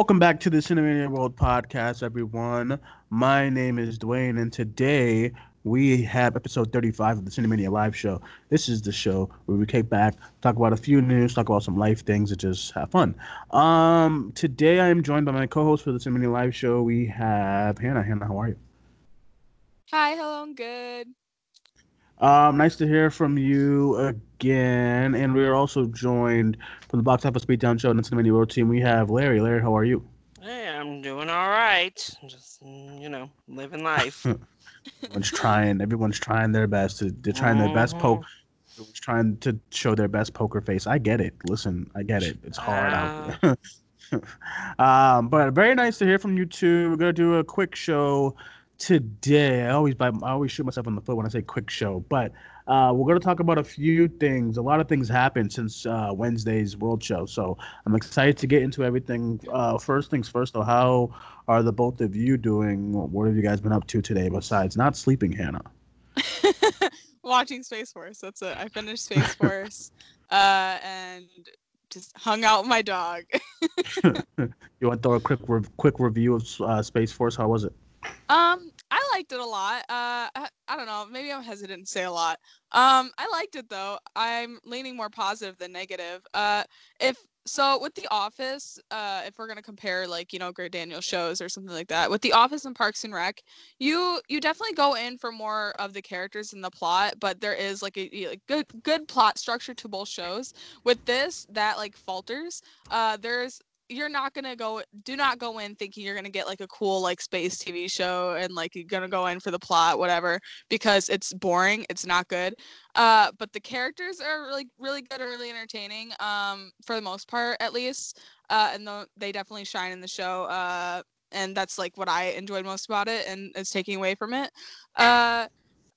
Welcome back to the Cinemania World Podcast, everyone. My name is Duane, and today we have episode 35 of the Cinemania Live Show. This is the show where we kick back, talk about a few news, talk about some life things, and just have fun. Um, today I am joined by my co-host for the Cinemania Live Show. We have Hannah. Hannah, how are you? Hi, hello, I'm good. Um, nice to hear from you again. And we are also joined from the Box Office Beatdown Show and the Cinemania World team. We have Larry. Larry, how are you? Hey, I'm doing all right. Just you know, living life. Everyone's trying. Everyone's trying their best. To, they're trying their best poke. Everyone's trying to show their best poker face. I get it. Listen, I get it. It's hard out there. um, but very nice to hear from you too. We're gonna do a quick show today. I always I always shoot myself in the foot when I say quick show, but uh, we're gonna talk about a few things. A lot of things happened since uh, Wednesday's World Show, so I'm excited to get into everything. Uh, first things first, though, how are the both of you doing? What have you guys been up to today besides not sleeping, Hannah? Watching Space Force. That's it. I finished Space Force, uh, and just hung out with my dog. you want to throw a quick re- quick review of uh, Space Force? How was it? Um, I liked it a lot. Uh, I, I don't know. Maybe I'm hesitant to say a lot. Um, I liked it though. I'm leaning more positive than negative. Uh, if so, with The Office, uh, if we're gonna compare like you know Greg Daniels shows or something like that, with The Office and Parks and Rec, you you definitely go in for more of the characters and the plot, but there is like a, a good good plot structure to both shows. With this, that like falters. Uh, there's you're not gonna go do not go in thinking you're gonna get like a cool like space tv show and like you're gonna go in for the plot whatever because it's boring it's not good. Uh but the characters are really really good and really entertaining um for the most part at least. Uh and th- they definitely shine in the show uh and that's like what i enjoyed most about it and it's taking away from it. Uh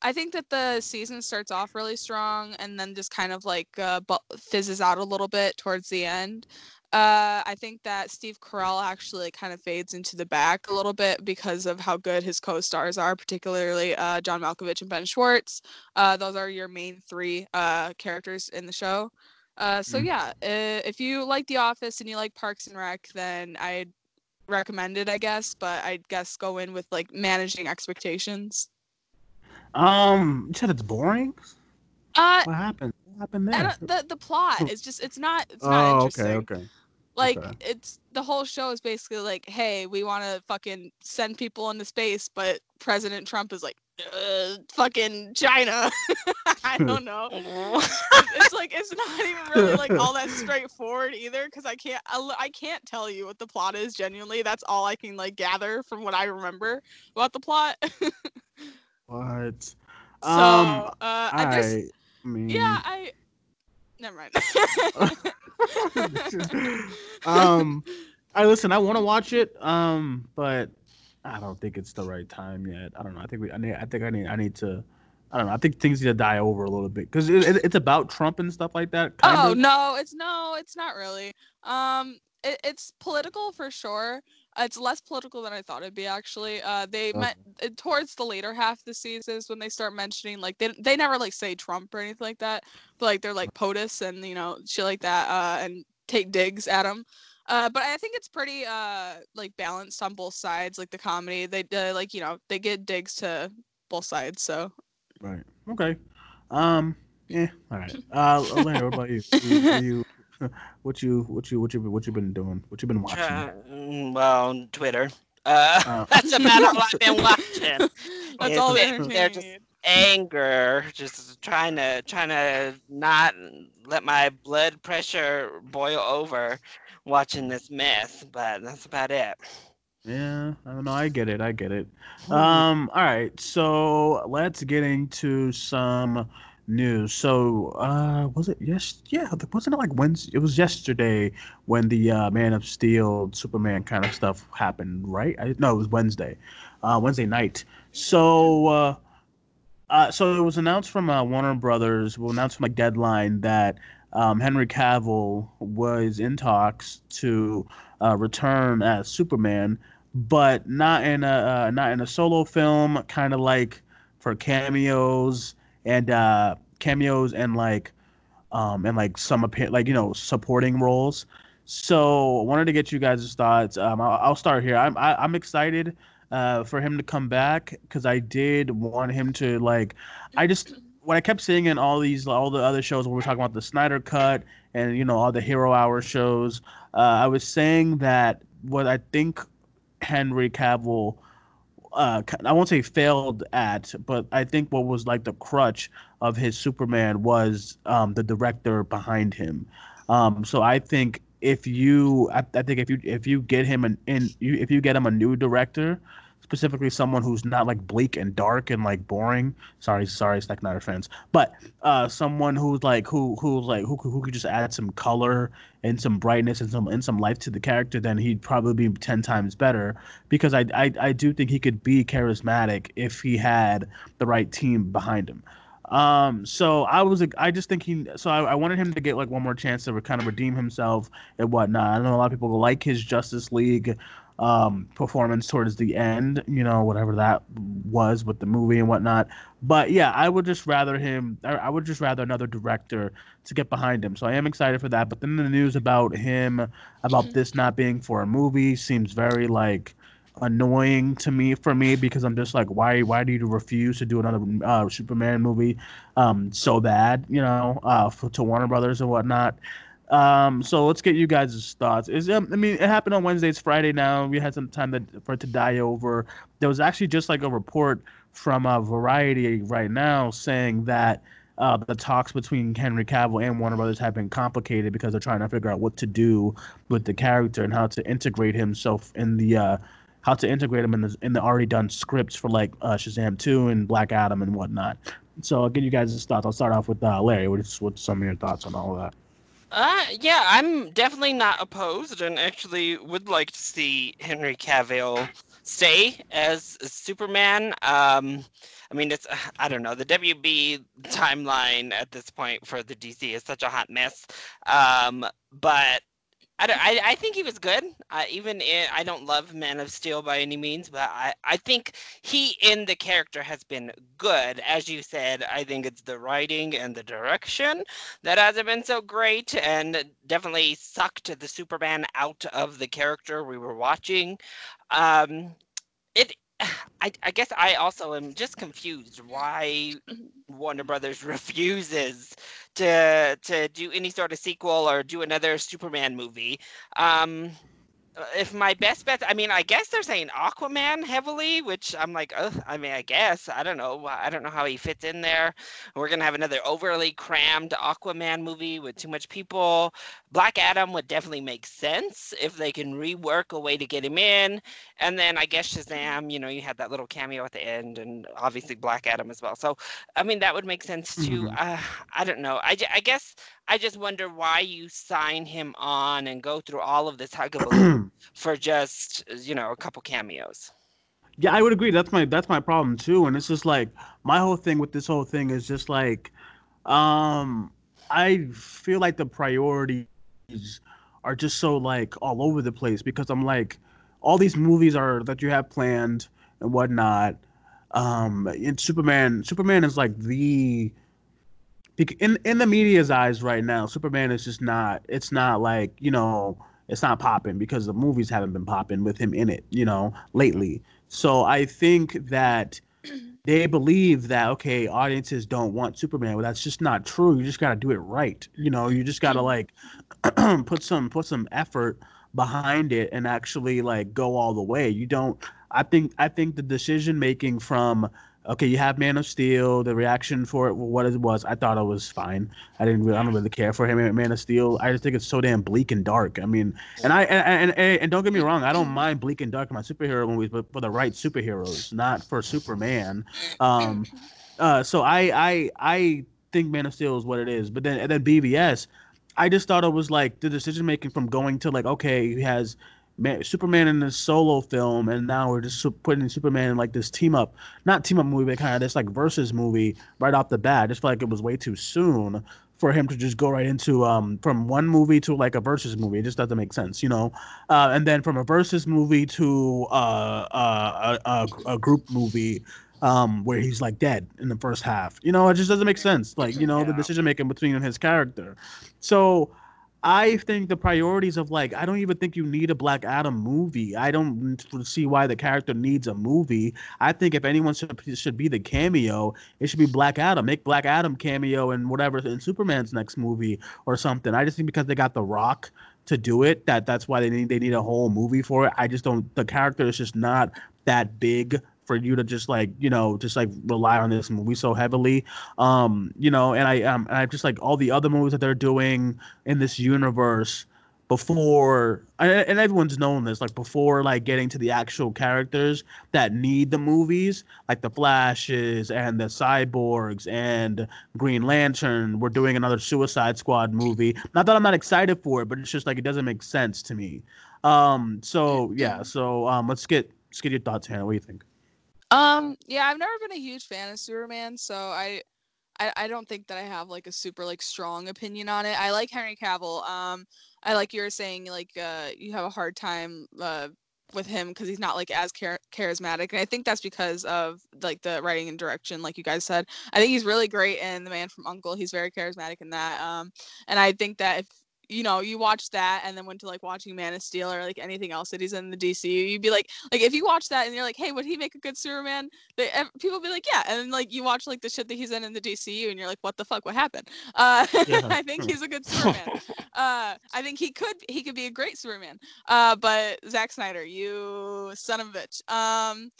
I think that the season starts off really strong and then just kind of like uh, bu- fizzes out a little bit towards the end. Uh, I think that Steve Carell actually kind of fades into the back a little bit because of how good his co-stars are, particularly uh, John Malkovich and Ben Schwartz. Uh, those are your main three uh, characters in the show. Uh, so Mhm. yeah, uh, if you like The Office and you like Parks and Rec, then I'd recommend it, I guess. But I guess go in with like managing expectations. Um, you said it's boring. Uh, What happened? What happened there? the the plot is just it's not it's not Oh, interesting. okay, okay. Like Okay. it's the whole show is basically like, hey, we want to fucking send people into space, but President Trump is like, uh, fucking China. I don't know. It's like it's not even really like all that straightforward either, because I can't i can't tell you what the plot is genuinely. That's all I can like gather from what I remember about the plot. What? so um, uh, I guess I mean, yeah, I never mind. um, I listen. I want to watch it. Um, but I don't think it's the right time yet. I don't know. I think we. I need. I think I need. I need to. I don't know. I think things need to die over a little bit because it, it, it's about Trump and stuff like that. Kind oh of. no, it's no, it's not really. Um, it, it's political for sure. It's less political than I thought it'd be actually. Uh, they Okay. met uh, towards the later half of the season is when they start mentioning like they they never like say Trump or anything like that, but like they're like POTUS and you know shit like that, uh, and take digs at him. Uh, but I think it's pretty uh like balanced on both sides. Like the comedy, they uh, like you know they get digs to both sides. So Right. Okay. Um. Yeah. All right. Uh, Larry, what about you? you, are you what you what you what you what you been doing? What you been watching? Try- mm, well, Twitter. Uh, Oh. that's about all I've been watching. that's It's all the been- they're just anger, just trying to trying to not let my blood pressure boil over watching this mess. But that's about it. Yeah, I don't know. I get it. I get it. Um, all right. So let's get into some news. So, uh, was it yes? Yeah, wasn't it like Wednesday? It was yesterday when the uh, Man of Steel, Superman kind of stuff happened, right? I, no, it was Wednesday, uh, Wednesday night. So, uh, uh, so it was announced from uh, Warner Brothers. Well, announced from a Deadline that um, Henry Cavill was in talks to uh, return as Superman, but not in a uh, not in a solo film, kind of like for cameos and uh, cameos and like um, and like some appear like you know supporting roles. So I wanted to get you guys' thoughts. Um, I'll, I'll start here. I'm I, am i am excited uh, for him to come back because I did want him to like. I just what I kept seeing in all these all the other shows when we are talking about the Snyder Cut and you know all the Hero Hour shows, uh, I was saying that what I think Henry Cavill uh, I won't say failed at, but I think what was like the crutch of his Superman was um, the director behind him. Um, so I think if you, I, I, think if you if you get him an in, you, if you get him a new director, specifically someone who's not like bleak and dark and like boring. Sorry, sorry, Zack Snyder fans, but uh, someone who's like who who's like who who could just add some color and some brightness and some and some life to the character, then he'd probably be ten times better. Because I I, I do think he could be charismatic if he had the right team behind him. Um, so I was, I just think he, so I, I, wanted him to get like one more chance to kind of redeem himself and whatnot. I know a lot of people like his Justice League um, performance towards the end, you know, whatever that was with the movie and whatnot. But yeah, I would just rather him, I would just rather another director to get behind him. So I am excited for that. But then the news about him, about mm-hmm. this not being for a movie, seems very like annoying to me for me because I'm just like, why, why do you refuse to do another uh, Superman movie um, so bad, you know, uh, for, to Warner Brothers and whatnot. Um, so let's get you guys' thoughts. Is um, I mean, it happened on Wednesday. It's Friday now. We had some time for it to die over. There was actually just like a report from a uh, Variety right now saying that uh, the talks between Henry Cavill and Warner Brothers have been complicated because they're trying to figure out what to do with the character and how to integrate himself in the uh, how to integrate him in the in the already done scripts for like uh, Shazam two and Black Adam and whatnot. So I'll get you guys' thoughts. I'll start off with uh, Larry. What's what's some of your thoughts on all of that? Uh, yeah, I'm definitely not opposed and actually would like to see Henry Cavill stay as Superman. Um, I mean, it's, I don't know, the WB timeline at this point for the DC is such a hot mess. Um, but I, I, I think he was good. Even in, I don't love Man of Steel by any means, but I, I think he in the character has been good. As you said, I think it's the writing and the direction that hasn't been so great and definitely sucked the Superman out of the character we were watching. Um, I, I guess I also am just confused why Warner Brothers refuses to to do any sort of sequel or do another Superman movie. Um, if my best bet, I mean, I guess they're saying Aquaman heavily, which I'm like, oh, I mean, I guess I don't know. I don't know how he fits in there. We're gonna have another overly crammed Aquaman movie with too much people. Black Adam would definitely make sense if they can rework a way to get him in. And then I guess Shazam, you know, you had that little cameo at the end, and obviously Black Adam as well. So, I mean, that would make sense too. Mm-hmm. Uh, I don't know. I, I guess I just wonder why you sign him on and go through all of this huggable for just you know a couple cameos. Yeah, I would agree. That's my that's my problem too. And it's just like my whole thing with this whole thing is just like, um, I feel like the priorities are just so like all over the place because I'm like, all these movies are that you have planned and whatnot. Um, in Superman, Superman is like the in in the media's eyes right now, Superman is just not. It's not like you know, it's not popping because the movies haven't been popping with him in it. You know, lately. So I think that they believe that okay, audiences don't want Superman, but that's just not true. You just got to do it right. You know, you just got to like put some put some effort behind it and actually like go all the way. You don't. I think I think the decision making from okay, you have Man of Steel. The reaction for it, what it was, I thought it was fine. I didn't, really, I don't really care for him Man of Steel. I just think it's so damn bleak and dark. I mean, and I and and, and don't get me wrong, I don't mind bleak and dark in my superhero movies, but for the right superheroes, not for Superman. Um, uh, so I I I think Man of Steel is what it is. But then and then BVS, I just thought it was like the decision making from going to like okay, he has Man, Superman in this solo film, and now we're just putting Superman in like this team up, not team up movie, but kind of this like versus movie right off the bat. I just felt like it was way too soon for him to just go right into um from one movie to like a versus movie. It just doesn't make sense, you know. Uh, and then from a versus movie to uh, uh, a, a, a group movie um, where he's like dead in the first half. You know, it just doesn't make sense. Like, you know, the decision making between his character. So I think the priorities of like, I don't even think you need a Black Adam movie. I don't see why the character needs a movie. I think if anyone should should be the cameo, it should be Black Adam. Make Black Adam cameo in whatever in Superman's next movie or something. I just think because they got The Rock to do it, that that's why they need they need a whole movie for it. I just don't. The character is just not that big for you to just like you know just like rely on this movie so heavily. Um you know and i um i just like all the other movies that they're doing in this universe before and, everyone's known this like before like getting to the actual characters that need the movies like the flashes and the cyborgs and green lantern we're doing another suicide squad movie. Not that i'm not excited for it but it's just like it doesn't make sense to me. Um so yeah so um let's get let's get your thoughts hannah. What do you think Um, yeah, I've never been a huge fan of Superman, so I, I, I don't think that I have like a super like strong opinion on it. I like Henry Cavill. Um, I like you were saying like uh you have a hard time uh with him because he's not like as char- charismatic, and I think that's because of like the writing and direction, like you guys said. I think he's really great in The Man from Uncle. He's very charismatic in that. Um, and I think that if you know you watch that and then went to like watching Man of Steel or like anything else that he's in the DCU, you'd be like, like if you watch that and you're like, hey, would he make a good Superman? They, people be like, yeah, and then, like you watch like the shit that he's in in the DCU and you're like, what the fuck, what happened? Uh, Yeah. I think he's a good Superman. uh, I think he could he could be a great Superman. Uh, but Zack Snyder, you son of a bitch. Um,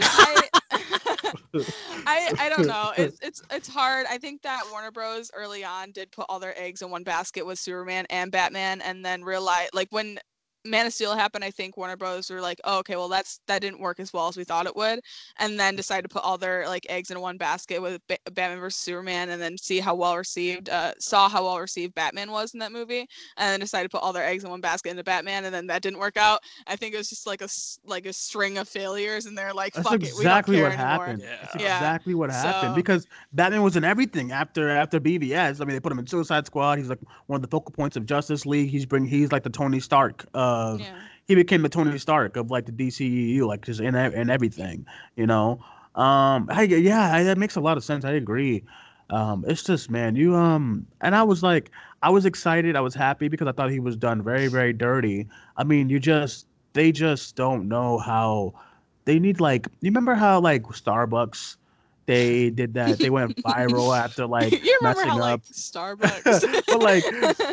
I, I I don't know. It's it's it's hard. I think that Warner Bros. early on did put all their eggs in one basket with Superman and Batman, and then realize like when Man of Steel happened, I think Warner Bros. were like, oh, okay, well that's that didn't work as well as we thought it would, and then decided to put all their like eggs in one basket with ba- Batman versus Superman, and then see how well received uh, saw how well received Batman was in that movie, and then decided to put all their eggs in one basket into Batman, and then that didn't work out. I think it was just like a like a string of failures, and they're like, That's fuck exactly it, we what don't care anymore. happened. Yeah. That's Yeah. exactly what happened So- because Batman was in everything after after BVS. I mean, they put him in Suicide Squad. He's like one of the focal points of Justice League. He's bring he's like the Tony Stark of Yeah. he became the Tony Stark of like the DCEU, like just in in everything, you know. Um, I, yeah, I, that makes a lot of sense. I agree. Um, it's just man, you um, and I was like, I was excited, I was happy because I thought he was done very very dirty. I mean, you just they just don't know how they need like you remember how like Starbucks they did that they went viral after like you remember messing how like up Starbucks? but like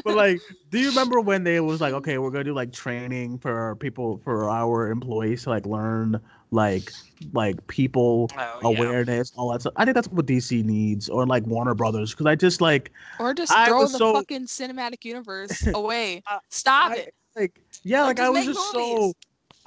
but like do you remember when they was like okay we're gonna do like training for people for our employees to like learn like like people Oh, yeah. awareness all that stuff i think that's what dc needs or like warner brothers because i just like or just I throw the so- fucking cinematic universe away. Stop I- it. like yeah Or like i was just movies. so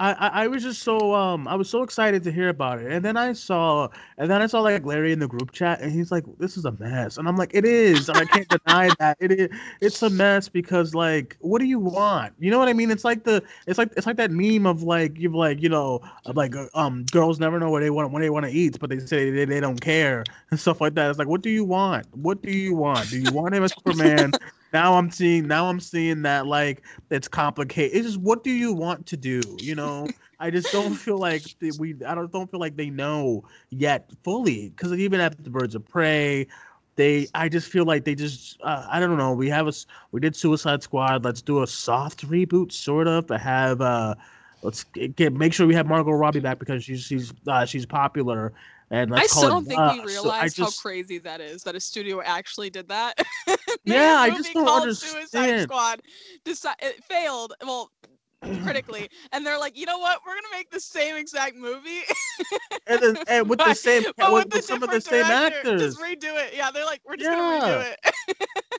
I, I was just so um I was so excited to hear about it. And then I saw and then I saw like Larry in the group chat and he's like this is a mess. And I'm like it is and I can't deny that. It is it's a mess because like what do you want? You know what I mean? It's like the it's like it's like that meme of like you've like you know like uh, um girls never know what they want when they want to eat but they say they, they don't care and stuff like that. It's like what do you want? What do you want? Do you want him as Superman now I'm seeing now I'm seeing that like it's complicated. It's just what do you want to do? You know, I just don't feel like we. I don't don't feel like they know yet fully because even after the Birds of Prey, they. I just feel like they just. Uh, I don't know. We have a we did Suicide Squad. Let's do a soft reboot, sort of. To have uh, let's get make sure we have Margot Robbie back because she's she's uh, she's popular. And I still don't think Us. we So just- how crazy that is that a studio actually did that. Yeah, I just don't called Suicide. Squad. Deci- it failed. Well, critically, and they're like, you know what? We're gonna make the same exact movie, and, then, and with the same but with, with, the with some of the same actors. Just redo it. Yeah, they're like, we're just gonna redo it.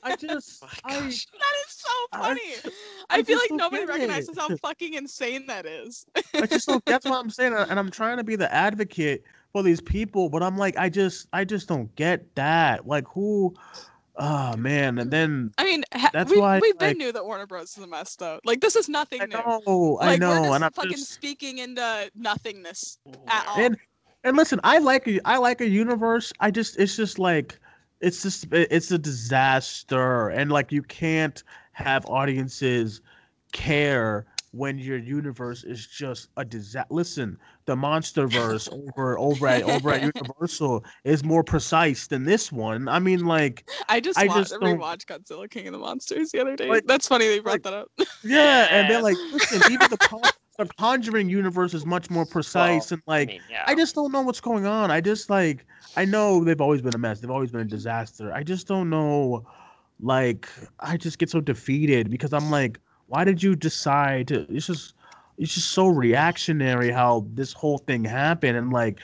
I just oh I, that is so funny. just- I, I feel like nobody it. recognizes how fucking insane that is. I just don't, that's what I'm saying, and I'm trying to be the advocate for these people, but I'm like, I just, I just don't get that. Like, who? Oh man, and then I mean, ha- That's we, why, we been like- knew that Warner Bros is a mess though. Like this is nothing I new. know, I know, we're just and I'm fucking just, speaking into nothingness at all. and and listen, I like a, I like a universe. I just, it's just like, it's just, it's a disaster, and like you can't have audiences care when your universe is just a disaster. Listen, the MonsterVerse over over at over at Universal is more precise than this one. I mean, like, I just I watched just don't- rewatched Godzilla King of the Monsters the other day. Like- That's funny they brought like- that up. yeah, and they're like, listen, even the Con- the Conjuring universe is much more precise, and like, I mean, yeah. I just don't know what's going on. I just like I know they've always been a mess. They've always been a disaster. I just don't know like I just get so defeated because I'm like why did you decide to it's just it's just so reactionary how this whole thing happened and like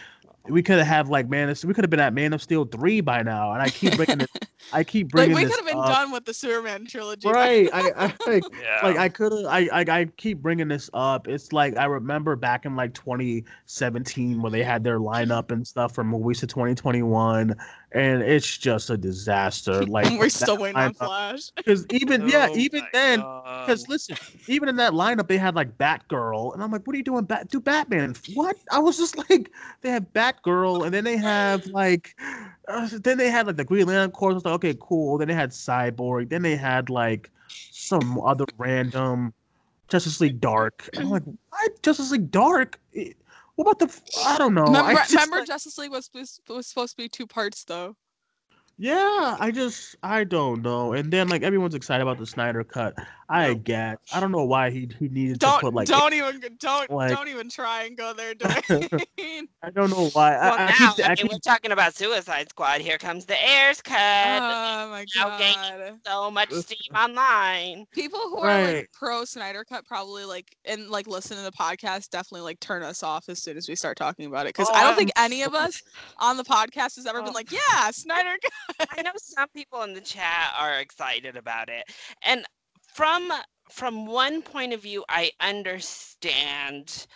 we could have had like man of, we could have been at Man of Steel 3 by now and I keep bringing it I keep bringing Like we this could have been up. done with the Superman trilogy. Right. I, I like yeah. like I could have I, I I keep bringing this up. It's like I remember back in like 2017 when they had their lineup and stuff from movies to 2021 and it's just a disaster. Like We're still waiting on Flash. because even yeah, Oh even then because listen, even in that lineup they had like Batgirl and I'm like, what are you doing? Bat do Batman? What? I was just like, they have Batgirl and then they have like uh, then they had like the Green Lantern Corps. I was like, okay, cool. Then they had Cyborg. Then they had like some other random Justice League Dark. And I'm like, what? Justice League Dark? What about the? f- I don't know. Remember, just, remember like- Justice League was, was was supposed to be two parts though. yeah, I just I don't know. And then like everyone's excited about the Snyder cut. I get. I don't know why he he needed Don't to put like. don't even don't like- don't even try and go there, Duane. I don't know why. well, I, I now, keep, I I mean, keep we're talking about Suicide Squad. Here comes the Ayer's cut. oh my now gaining god. so much steam online. People who are like pro Snyder cut probably like and like listen to the podcast definitely like turn us off as soon as we start talking about it because Oh, I don't I'm think any of us on the podcast has ever Oh. been like, yeah, Snyder cut. I know some people in the chat are excited about it. And from from one point of view, I understand,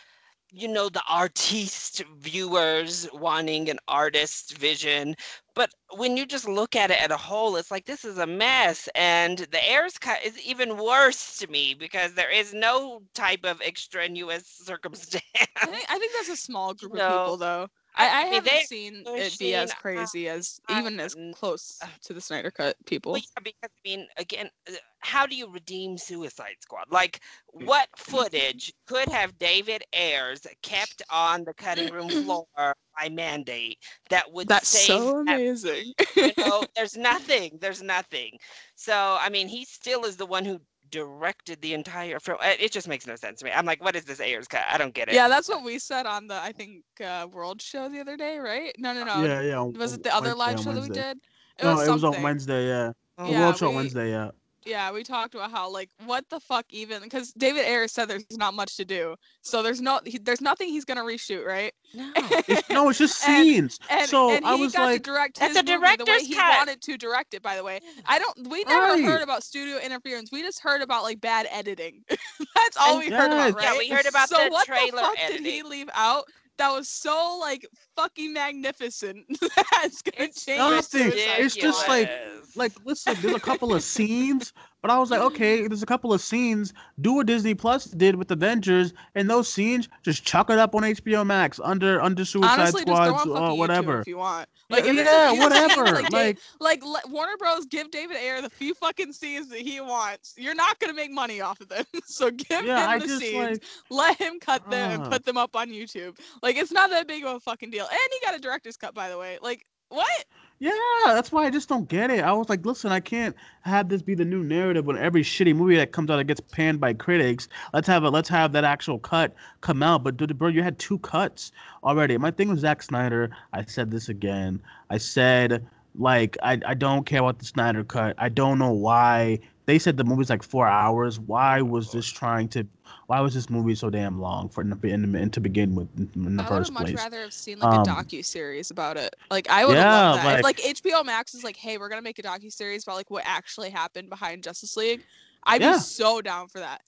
you know, the artiste viewers wanting an artist's vision. But when you just look at it at a whole, it's like this is a mess. And the Ayer's cut is even worse to me because there is no type of extraneous circumstance. I think I think that's a small group of No. people though. I, I mean, haven't seen it be as uh, crazy as uh, even as close to the Snyder cut people. Well, yeah, because I mean, again, uh, how do you redeem Suicide Squad? Like, what footage could have David Ayers kept on the cutting room floor by mandate that would That's so that amazing. you know, there's nothing. There's nothing. So I mean, he still is the one who directed the entire film. It it just makes no sense to me. I'm like, what is this Ayers cut? I don't get it. yeah, that's what we said on the I think uh, World Show the other day, right? No, no, no. yeah, yeah. Was it the other Wednesday, live show that we did? It no, was it was on. Wednesday. Yeah, the Yeah, World Show Wednesday. Yeah. Yeah, we talked about how like what the fuck even because David Ayers said there's not much to do, so there's no he, there's nothing he's gonna reshoot, right? No. It's, no, it's just scenes. And, so and he I was got like, to direct That's his a movie the way director's he cut. wanted to direct it. By the way, I don't. We never heard about studio interference. We just heard about like bad editing. That's all And we heard about, right? Yeah, we heard about so the what trailer the fuck did he leave out? That was so like fucking magnificent. That's gonna It's change nothing. It's just like- like listen, there's a couple of scenes, but I was like, okay, there's a couple of scenes. Do what Disney Plus did with Avengers, and those scenes just chuck it up on HBO Max under under Suicide Honestly, just throw Squad, on fucking uh, whatever. if you want. Like, it's yeah, whatever. scenes, like, Like, like Warner Bros. give David Ayer the few fucking scenes that he wants. You're not gonna make money off of them, so give yeah, him I the just scenes. like Let him cut them and Ah. put them up on YouTube. Like it's not that big of a fucking deal. And he got a director's cut, by the way. Like what? Yeah, that's why I just don't get it. I was like, listen, I can't have this be the new narrative when every shitty movie that comes out that gets panned by critics. Let's have a let's have that actual cut come out. But dude, bro, you had two cuts already. My thing with Zack Snyder, I said this again. I said like I, I don't care about the Snyder cut. I don't know why they said the movie's like four hours. Why was this trying to? Why was this movie so damn long for in the, in, to begin with in the I would first have much place? rather have seen like Um, a docu series about it. Like I would have Yeah, loved that. If, like- like HBO Max is like, hey, we're gonna make a docu series about like what actually happened behind Justice League. I'd Yeah. be so down for that.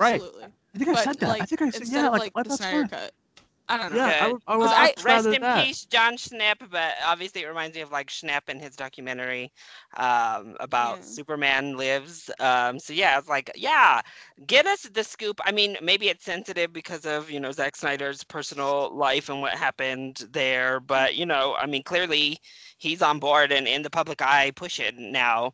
Right. Absolutely. I think I but said that. like I think I said instead yeah. of Like, like the Snyder cut. I don't know. Yeah, I Okay. would, I would Uh, Rest in that. peace, Jon Schnepp. But obviously, it reminds me of like Schnepp and his documentary um, about Yeah. Superman Lives. Um, so yeah, it's like, yeah, get us the scoop. I mean, maybe it's sensitive because of you know Zack Snyder's personal life and what happened there. But you know, I mean, clearly he's on board and in the public eye pushing now.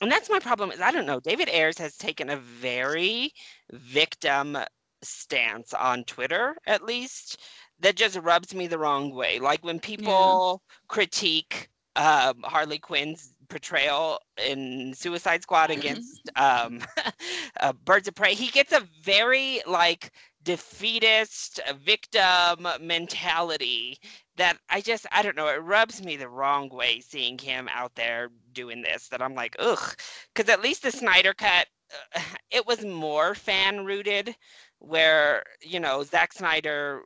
And that's my problem. Is I don't know. David Ayers has taken a very victim stance on Twitter, at least, that just rubs me the wrong way. Like when people critique um, Harley Quinn's portrayal in Suicide Squad against um, uh, Birds of Prey, he gets a very like defeatist victim mentality that I just I don't know it rubs me the wrong way seeing him out there doing this that I'm like ugh. Because at least the Snyder cut uh, it was more fan rooted where you know Zack Snyder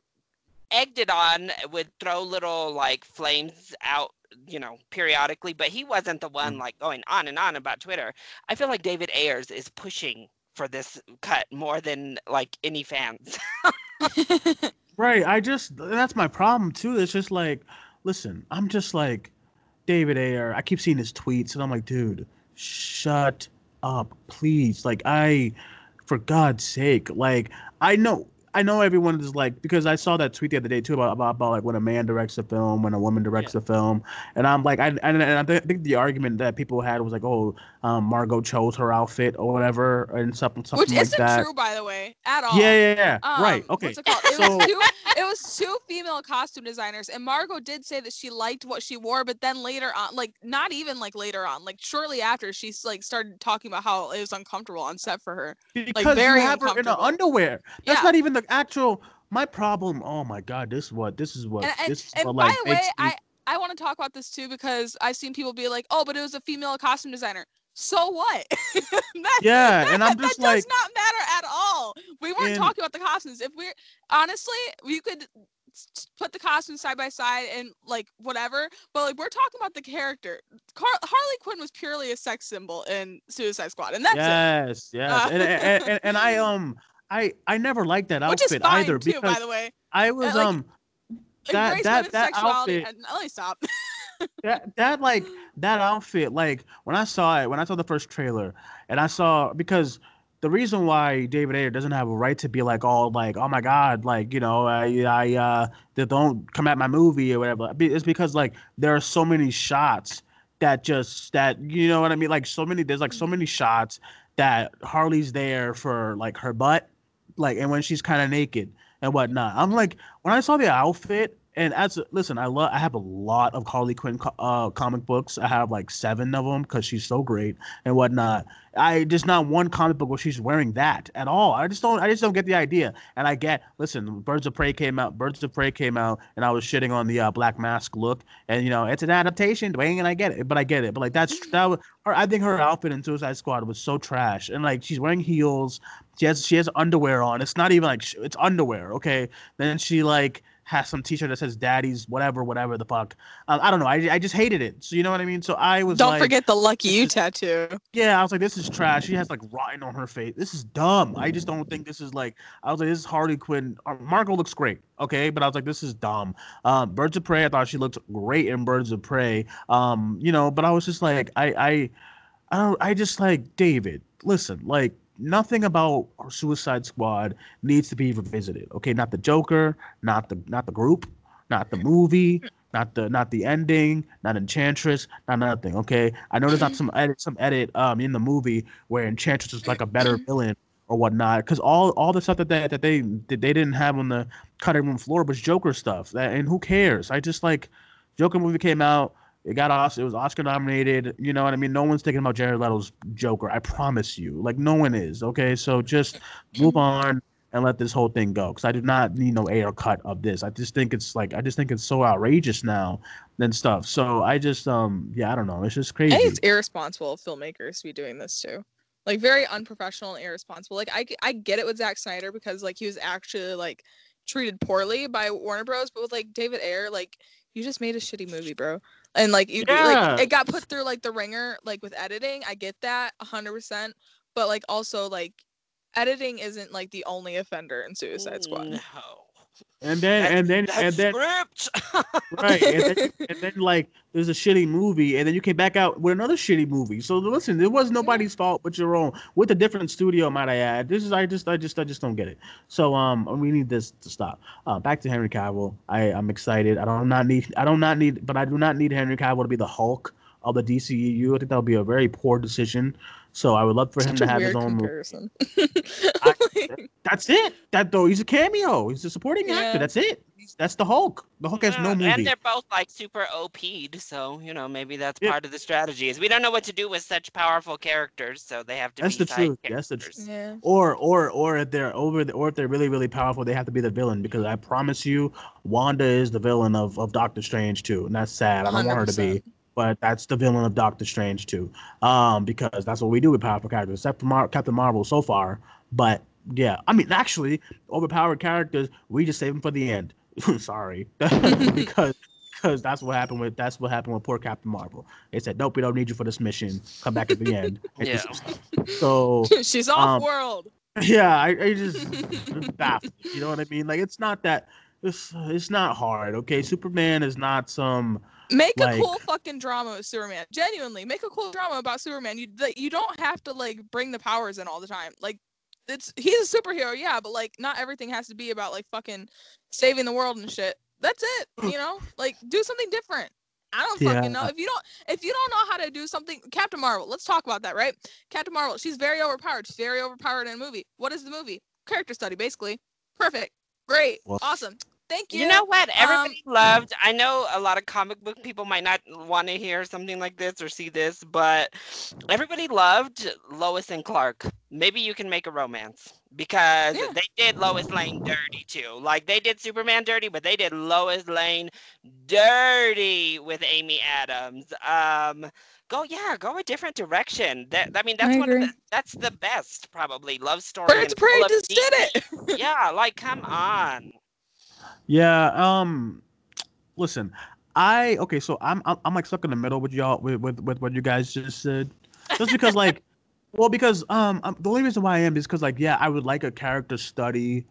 egged it on would throw little like flames out you know periodically but he wasn't the one mm. like going on and on about Twitter I feel like David Ayers is pushing for this cut more than like any fans Right. I just that's my problem too. It's just like, listen, I'm just like David Ayer. I keep seeing his tweets and I'm like, dude, shut up, please. Like I for God's sake, like I know I know everyone is like because I saw that tweet the other day too about about, about like when a man directs a film, when a woman directs a film, and I'm like I and, I thi- think the argument that people had was like, oh, um, Margot chose her outfit or whatever, and something something Which like isn't that. true, by the way, at all. Yeah, yeah, yeah. right. Um, Okay. What's it? It So- was two. It was two female costume designers, and Margot did say that she liked what she wore, but then later on, like not even like later on, like shortly after, she's like started talking about how it was uncomfortable on set for her. because very you have her in the underwear. That's Yeah. not even the actual. My problem. Oh my god, this is what this is what And, this is and what by like the way, I I want to talk about this too because I've seen people be like, "Oh, but it was a female costume designer." So what? that, Yeah, that, and I'm that just does like- not matter at all. We weren't And- talking about the costumes. If we're honestly, we could put the costumes side by side and like whatever, but like we're talking about the character. Car- Harley Quinn was purely a sex symbol in Suicide Squad, and that's it. yes, yes, Uh, and, and, and and I um I I never liked that Which outfit either too, because by the way. I was like, um that that that sexuality. outfit And, let me stop. that that like that outfit like when i saw it when i saw the first trailer and i saw because the reason why david ayer doesn't have a right to be like all like oh my god like you know i i uh they don't come at my movie or whatever it's because like there are so many shots that just that you know what i mean like so many there's like so many shots that harley's there for like her butt like and when she's kind of naked and whatnot i'm like when i saw the outfit and as listen, I love. I have a lot of Harley Quinn co- uh, comic books. I have like seven of them because she's so great and whatnot. I just not one comic book where she's wearing that at all. I just don't. I just don't get the idea. And I get. Listen, Birds of Prey came out. Birds of Prey came out, and I was shitting on the uh, Black Mask look. And you know, it's an adaptation, Duane, and I get it. But I get it. But like that's that. Was, her, I think her outfit in Suicide Squad was so trash. And like she's wearing heels. She has she has underwear on. It's not even like sh- it's underwear. Okay. Then she like has some T-shirt that says "Daddy's whatever, whatever the fuck." Um, I don't know. I, I just hated it. So you know what I mean. So I was Don't like, forget the lucky you tattoo. yeah, I was like, this is trash. She has like rotten on her face. This is dumb. I just don't think this is like. I was like, this is Harley Quinn. Uh, Margot looks great, okay, but I was like, this is dumb. Um, Birds of Prey. I thought she looked great in Birds of Prey. Um, you know, but I was just like, I, I, I don't. I just like David. Listen, like nothing about Suicide Squad needs to be revisited. Okay, not the Joker, not the not the group, not the movie, not the not the ending, not Enchantress, not nothing. Okay, I know there's not some edit some edit um in the movie where Enchantress is like a better villain or whatnot because all all the stuff that they that they that they didn't have on the cutting room floor was Joker stuff. That, and who cares? I just like Joker movie came out. It got Oscar. It was Oscar nominated. You know what I mean? No one's thinking about Jared Leto's Joker. I promise you. Like no one is. Okay, so just move on and let this whole thing go. Because I do not need no Ayer cut of this. I just think it's like I just think it's so outrageous now and stuff. So I just um yeah I don't know. It's just I crazy. think it's irresponsible of filmmakers to be doing this too. Like very unprofessional and irresponsible. Like I I get it with Zack Snyder because like he was actually like treated poorly by Warner Bros. But with like David Ayer, like you just made a shitty movie, bro. And like you Yeah. like it got put through like the ringer, like with editing. I get that hundred percent. But like also like editing isn't like the only offender in Suicide Squad. No. And then and then That and then script. right and then, and then like there's a shitty movie and then you came back out with another shitty movie. So listen it was nobody's fault but your own. With a different studio might i add. This is i just i just i just don't get it. So um we need this to stop. Uh back to henry cavill. I i'm excited. I don't not need i don't not need but i do not need henry cavill to be the hulk of the dceu i think that would be a very poor decision so i would love for him Such to a have his weird own movie. I- that's it that though he's a cameo he's a supporting Yeah. actor that's it that's the hulk the hulk has no movie And they're both like super OP'd, so you know maybe that's Yeah. part of the strategy. Is we don't know what to do with such powerful characters, so they have to That's be the side truth. That's the truth. yeah. or or or if they're over the, or if they're really really powerful they have to be the villain because i promise you wanda is the villain of, of doctor strange too and that's sad i don't want her to be 100%. But that's the villain of doctor strange too um because that's what we do with powerful characters except for Mar- captain marvel so far but yeah i mean actually overpowered characters we just save them for the end sorry because because that's what happened with that's what happened with poor Captain Marvel. They said, "Nope, we don't need you for this mission. Come back at the end." Yeah. just- So She's off Um, world. yeah, I, I just it's baffled. You know what I mean? Like it's not that it's it's not hard. Okay, Superman is not some. Make like- a cool fucking drama with Superman. Genuinely, make a cool drama about Superman. You you don't have to like bring the powers in all the time. Like it's he's a superhero, yeah, but like not everything has to be about like fucking saving the world and shit. That's it. You know? Like do something different. I don't Yeah. fucking know. If you don't if you don't know how to do something Captain Marvel, let's talk about that, right? Captain Marvel, she's very overpowered. She's very overpowered in a movie. What is the movie? Character study, basically. Perfect. Great. Well- awesome. Thank you. You know what? Um, Everybody loved. I know a lot of comic book people might not want to hear something like this or see this, but everybody loved Lois and Clark. Maybe you can make a romance because Yeah. they did Lois Lane dirty too. Like they did Superman dirty, but they did Lois Lane dirty with Amy Adams. Um, go yeah, go a different direction. That I mean, that's I one of the, that's the best probably love story. Birds Prey just did it. Yeah, like come on. Yeah. Um. Listen, I okay. So I'm I'm, I'm like stuck in the middle with y'all with, with with what you guys just said. Just because like, well, because um, um the only reason why I am is because like yeah, I would like a character study,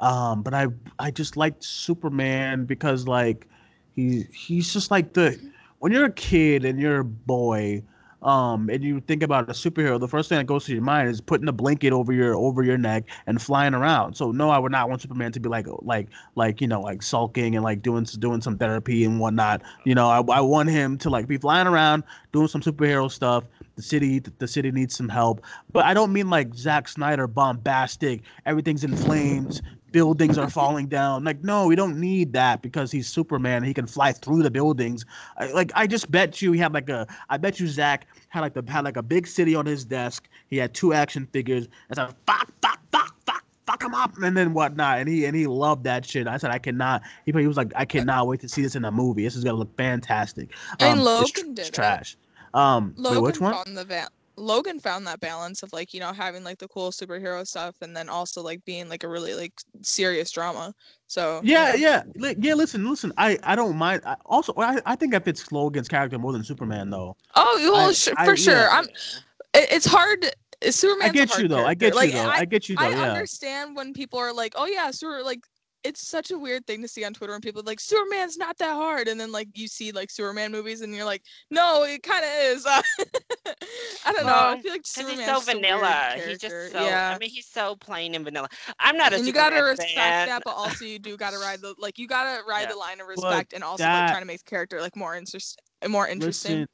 um, but I I just liked Superman because like he he's just like the when you're a kid and you're a boy um and you think about a superhero the first thing that goes to your mind is putting a blanket over your over your neck and flying around. So no i would not want superman to be like like like you know like sulking and like doing doing some therapy and whatnot. You know i, I want him to like be flying around doing some superhero stuff. The city the city needs some help. But i don't mean like Zack snyder bombastic everything's in flames buildings are falling down. Like no we don't need that because he's superman. He can fly through the buildings. I, like i just bet you he had like a i bet you zack had like the had like a big city on his desk. He had two action figures. And said fuck fuck fuck fuck fuck him up and then whatnot. And he and he loved that shit. I said i cannot he, he was like i cannot wait to see this in a movie. This is gonna look fantastic. And Um, it's tr- Logan did it's it. trash. Um wait, which one? found the va- Logan found that balance of like you know having like the cool superhero stuff and then also like being like a really like serious drama. So Yeah, yeah, Li- yeah. Listen, listen. I, I don't mind. I, also, I, I think I fit Logan's character more than Superman, though. Oh well, I- sh- I- for sure. yeah. I'm. It, it's hard. Superman's I get you though. I get Like, you though. I, I, get you though. I yeah. understand when people are like, "Oh yeah, super like." It's such a weird thing to see on Twitter when people are like Superman's not that hard, and then like you see like Superman movies, and you're like, no, it kind of is. I don't know. I feel like Superman's he's so just a weird vanilla. He's just so. yeah. I mean, he's so plain and vanilla. I'm not a and you gotta respect fan. that, but also you do gotta ride the like you gotta ride Yeah. the line of But respect and also that- like trying to make the character like more interest more interesting. Listen,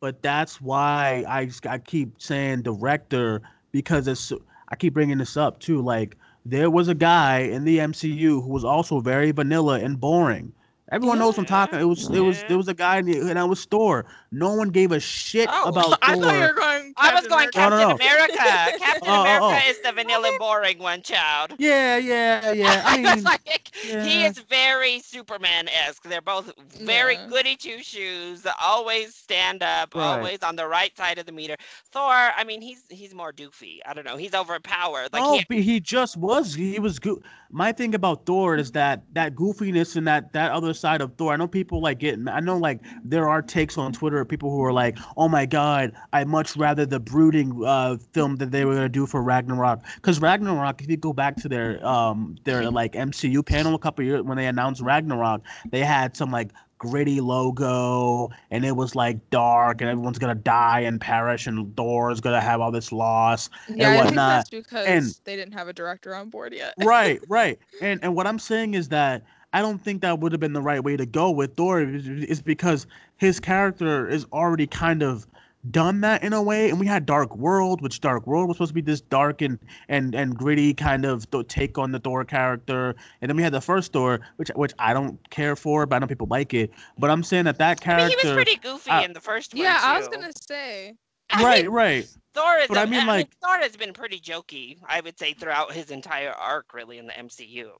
but that's why I I keep saying director because it's I keep bringing this up too. Like there was a guy in the MCU who was also very vanilla and boring. Everyone knows I'm talking. It was it was Yeah. there was a guy in the in our store. No one gave a shit Oh, about I Thor. thought you were going. I was going America. Oh, no, no, Captain no. America. Captain Oh, oh, America oh, oh. is the vanilla boring one, child. Yeah, yeah, yeah. I mean, like, he is very Superman-esque. They're both very Yeah. goody two shoes. Always stand up. Right. Always on the right side of the meter. Thor, I mean, he's he's more doofy. I don't know. He's overpowered. Like no, he, oh, but he just was. He was good. My thing about Thor is that that goofiness and that that other side of Thor. I know people like getting. I know like there are takes on Twitter of people who are like, "Oh my God, I much rather the brooding uh film that they were gonna do for Ragnarok. Because Ragnarok, if you go back to their um their like MCU panel a couple years when they announced Ragnarok, they had some like gritty logo and it was like dark and everyone's gonna die and perish and Thor's gonna have all this loss Yeah, and I think whatnot. that's because And- they didn't have a director on board yet. right, right. And and what I'm saying is that I don't think that would have been the right way to go with Thor is because his character is already kind of done that in a way and we had dark world which dark world was supposed to be this dark and and and gritty kind of th- take on the thor character and then we had the first thor which which i don't care for but i know people like it but i'm saying that that I character mean, he was pretty goofy uh, in the first one. Yeah, I was gonna say. I right mean, right Thor is. But a- I mean, like- Thor has been pretty jokey. I would say throughout his entire arc, really, in the MCU.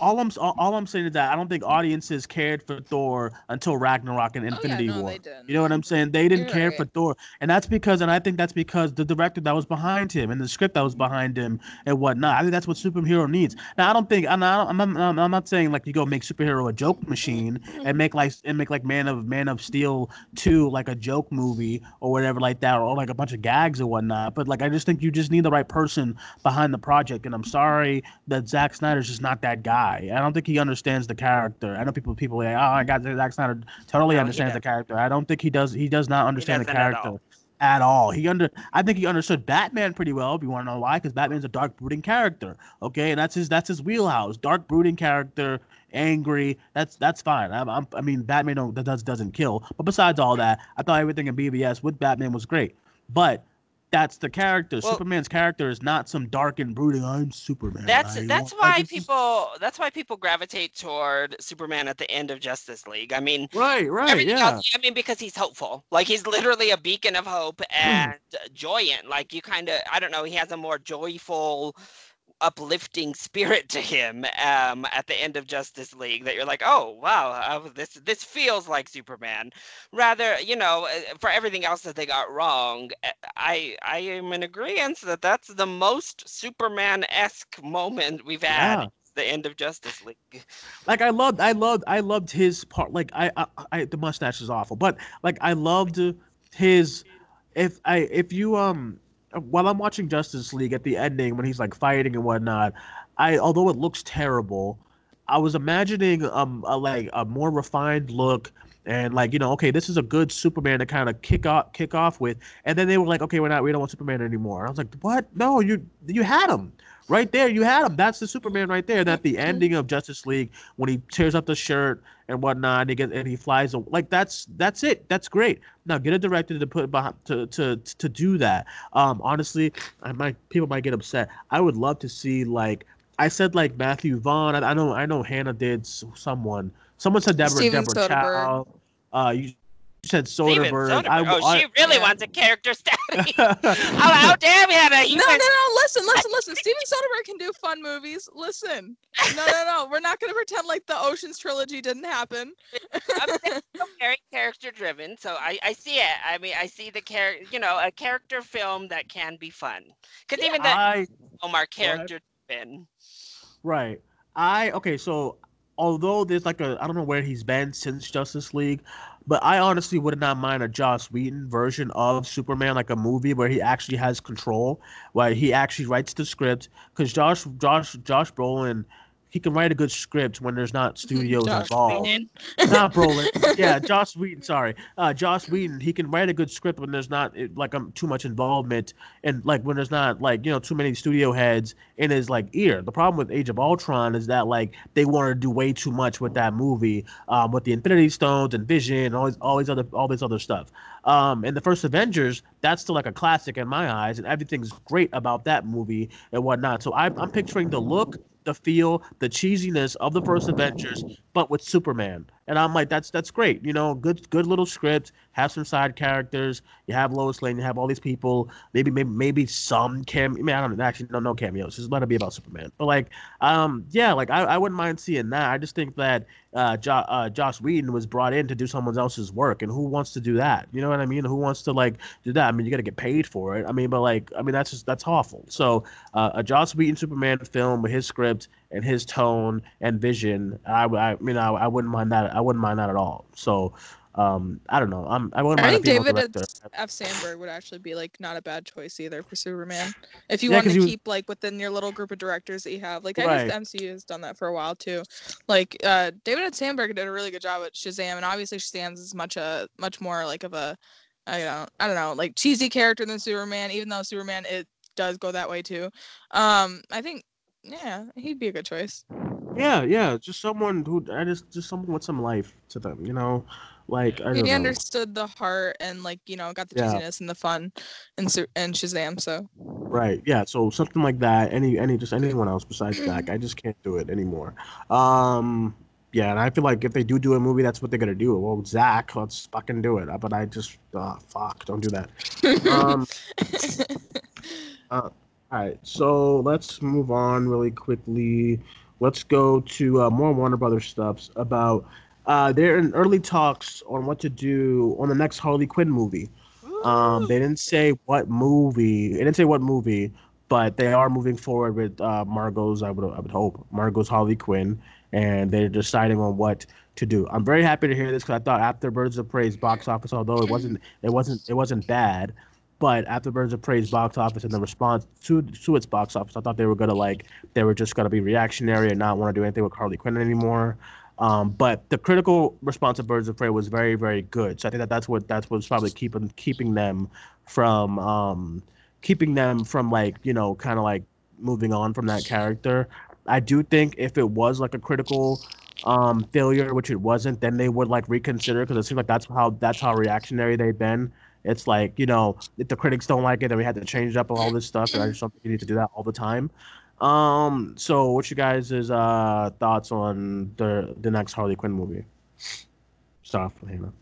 All i'm all, all i'm saying is that i don't think audiences cared for thor until ragnarok and Oh, yeah, infinity no, war. You know what I'm saying? They didn't You're care right. for Thor, and that's because, and I think that's because the director that was behind him and the script that was mm-hmm. behind him and whatnot. I think that's what superhero needs. Now, I don't think I'm not, I'm I'm I'm not saying like you go make superhero a joke machine and mm-hmm. make like and make like Man of Man of Steel two like a joke movie or whatever like that, or like a bunch of gags or whatnot. But like I just think you just need the right person behind the project, and I'm sorry that Zack Snyder's just not that guy. I don't think he understands the character. I know people people like, oh, I got Zack Snyder totally No, understands the character. I don't think he does. He does not understand the doesn't at character all. at all. He under. I think he understood Batman pretty well. If you want to know why, because Batman's a dark brooding character. Okay, and that's his that's his wheelhouse. Dark brooding character, angry. That's that's fine. I, I'm, I mean, Batman don't, that does doesn't kill. But besides all that, I thought everything in BVS with Batman was great. But that's the character. Well- Superman's character is not some dark and brooding. I'm Superman. That's I that's want-" like, why just- people that's why people gravitate toward Superman at the end of Justice League. I mean, Right, right, yeah. else, I mean, because he's hopeful. Like he's literally a beacon of hope and joyant. Like you kind of, I don't know, he has a more joyful, uplifting spirit to him um, at the end of Justice League. That you're like, oh wow, uh, this this feels like Superman. Rather, you know, uh, for everything else that they got wrong, uh, I I am in agreement that that's the most Superman esque moment we've had. Yeah. The end of Justice League. like I loved I loved I loved his part like I, I I the mustache is awful but like I loved his if I if you um while I'm watching Justice League at the ending when he's like fighting and whatnot I although it looks terrible I was imagining um a like a more refined look and like you know okay this is a good Superman to kind of kick off kick off with. And then they were like okay we're not we don't want Superman anymore. I was like what? No you you had him right there you had him. That's the Superman right there. That the ending of Justice League when he tears up the shirt and whatnot and he gets and he flies like that's that's it. That's great. Now get a director to put behind to to to do that. Um honestly I might people might get upset. I would love to see like I said like Matthew Vaughn. I, I know I know Hannah did someone. Someone said Deborah Steven Deborah Soderbergh. Chow. Uh you said Steven Soderbergh, Soderbergh. I, oh, I, she really Yeah. wants a character study. oh, how dare we have a No, human no, no. Listen, listen, listen. Steven Soderbergh can do fun movies. Listen. No, no, no. We're not going to pretend like the Ocean's trilogy didn't happen. I'm very character driven, so I, I see it. I mean, I see the character, you know, a character film that can be fun. Because even the I film are character driven. Right. I okay, so although there's like a I don't know where he's been since Justice League, but I honestly would not mind a Joss Whedon version of Superman, like a movie where he actually has control, where he actually writes the script. Because Josh Josh Josh Brolin, he can write a good script when there's not studios Josh involved. Whedon. not Brolin. Yeah, Josh Whedon. Sorry, uh, Josh Whedon. He can write a good script when there's not like um, too much involvement and like when there's not like you know too many studio heads in his like ear. The problem with Age of Ultron is that like they wanted to do way too much with that movie, um, with the Infinity Stones and Vision and all these all these other all this other stuff. Um, and the first Avengers, that's still like a classic in my eyes, and everything's great about that movie and whatnot. So I'm I'm picturing the look. The feel, the cheesiness of the first Avengers, but with Superman, and I'm like, that's that's great. You know, good good little script. Have some side characters. You have Lois Lane. You have all these people. Maybe maybe maybe some cam. I mean, I don't know. Actually, no no cameos. Just let it be about Superman. But like, um, yeah, like I, I wouldn't mind seeing that. I just think that uh, jo- uh, Josh Whedon was brought in to do someone else's work, and who wants to do that? You know what I mean? Who wants to like do that? I mean, you got to get paid for it. I mean, but like, I mean, that's just that's awful. So uh, a Joss Whedon Superman film with his script and his tone and vision, I, I mean, I, I wouldn't mind that. I wouldn't mind that at all. So, Um, I don't know. I'm I wouldn't I mind think David. F. Sandberg would actually be like not a bad choice either for Superman. If you Yeah, want to was- keep like within your little group of directors that you have, like I Right. guess the MCU has done that for a while too. Like uh, David F. Sandberg did a really good job at Shazam, and obviously Shazam's is much a much more like of a I don't I don't know like cheesy character than Superman, even though Superman it does go that way too. Um, I think yeah, he'd be a good choice. Yeah, yeah, just someone who I just just someone with some life to them, you know, like I don't He know. understood the heart and like you know got the Yeah. cheesiness and the fun and and Shazam. So Right. Yeah. So something like that. Any any just anyone else besides Zack. I just can't do it anymore. Um. Yeah, and I feel like if they do do a movie, that's what they're gonna do. Well, Zack, let's fucking do it. But I just, uh, fuck, don't do that. Um. uh, all right. So let's move on really quickly. Let's go to uh, more Warner Brothers stuffs about. Uh, they're in early talks on what to do on the next Harley Quinn movie. Um, they didn't say what movie. They didn't say what movie, but they are moving forward with uh, Margot's. I would I would hope Margot's Harley Quinn, and they're deciding on what to do. I'm very happy to hear this because I thought after Birds of Prey's box office, although it wasn't it wasn't it wasn't bad, but after Birds of Prey's box office and the response to to its box office, I thought they were gonna like they were just gonna be reactionary and not want to do anything with Harley Quinn anymore. Um, but the critical response of Birds of Prey was very, very good. So I think that that's what that's what's probably keeping keeping them from um, keeping them from like you know kind of like moving on from that character. I do think if it was like a critical um, failure, which it wasn't, then they would like reconsider because it seems like that's how that's how reactionary they've been. It's like you know if the critics don't like it, then we had to change up all this stuff, and I just don't think you need to do that all the time. Um, so what you guys' uh thoughts on the the next Harley Quinn movie? With Hannah.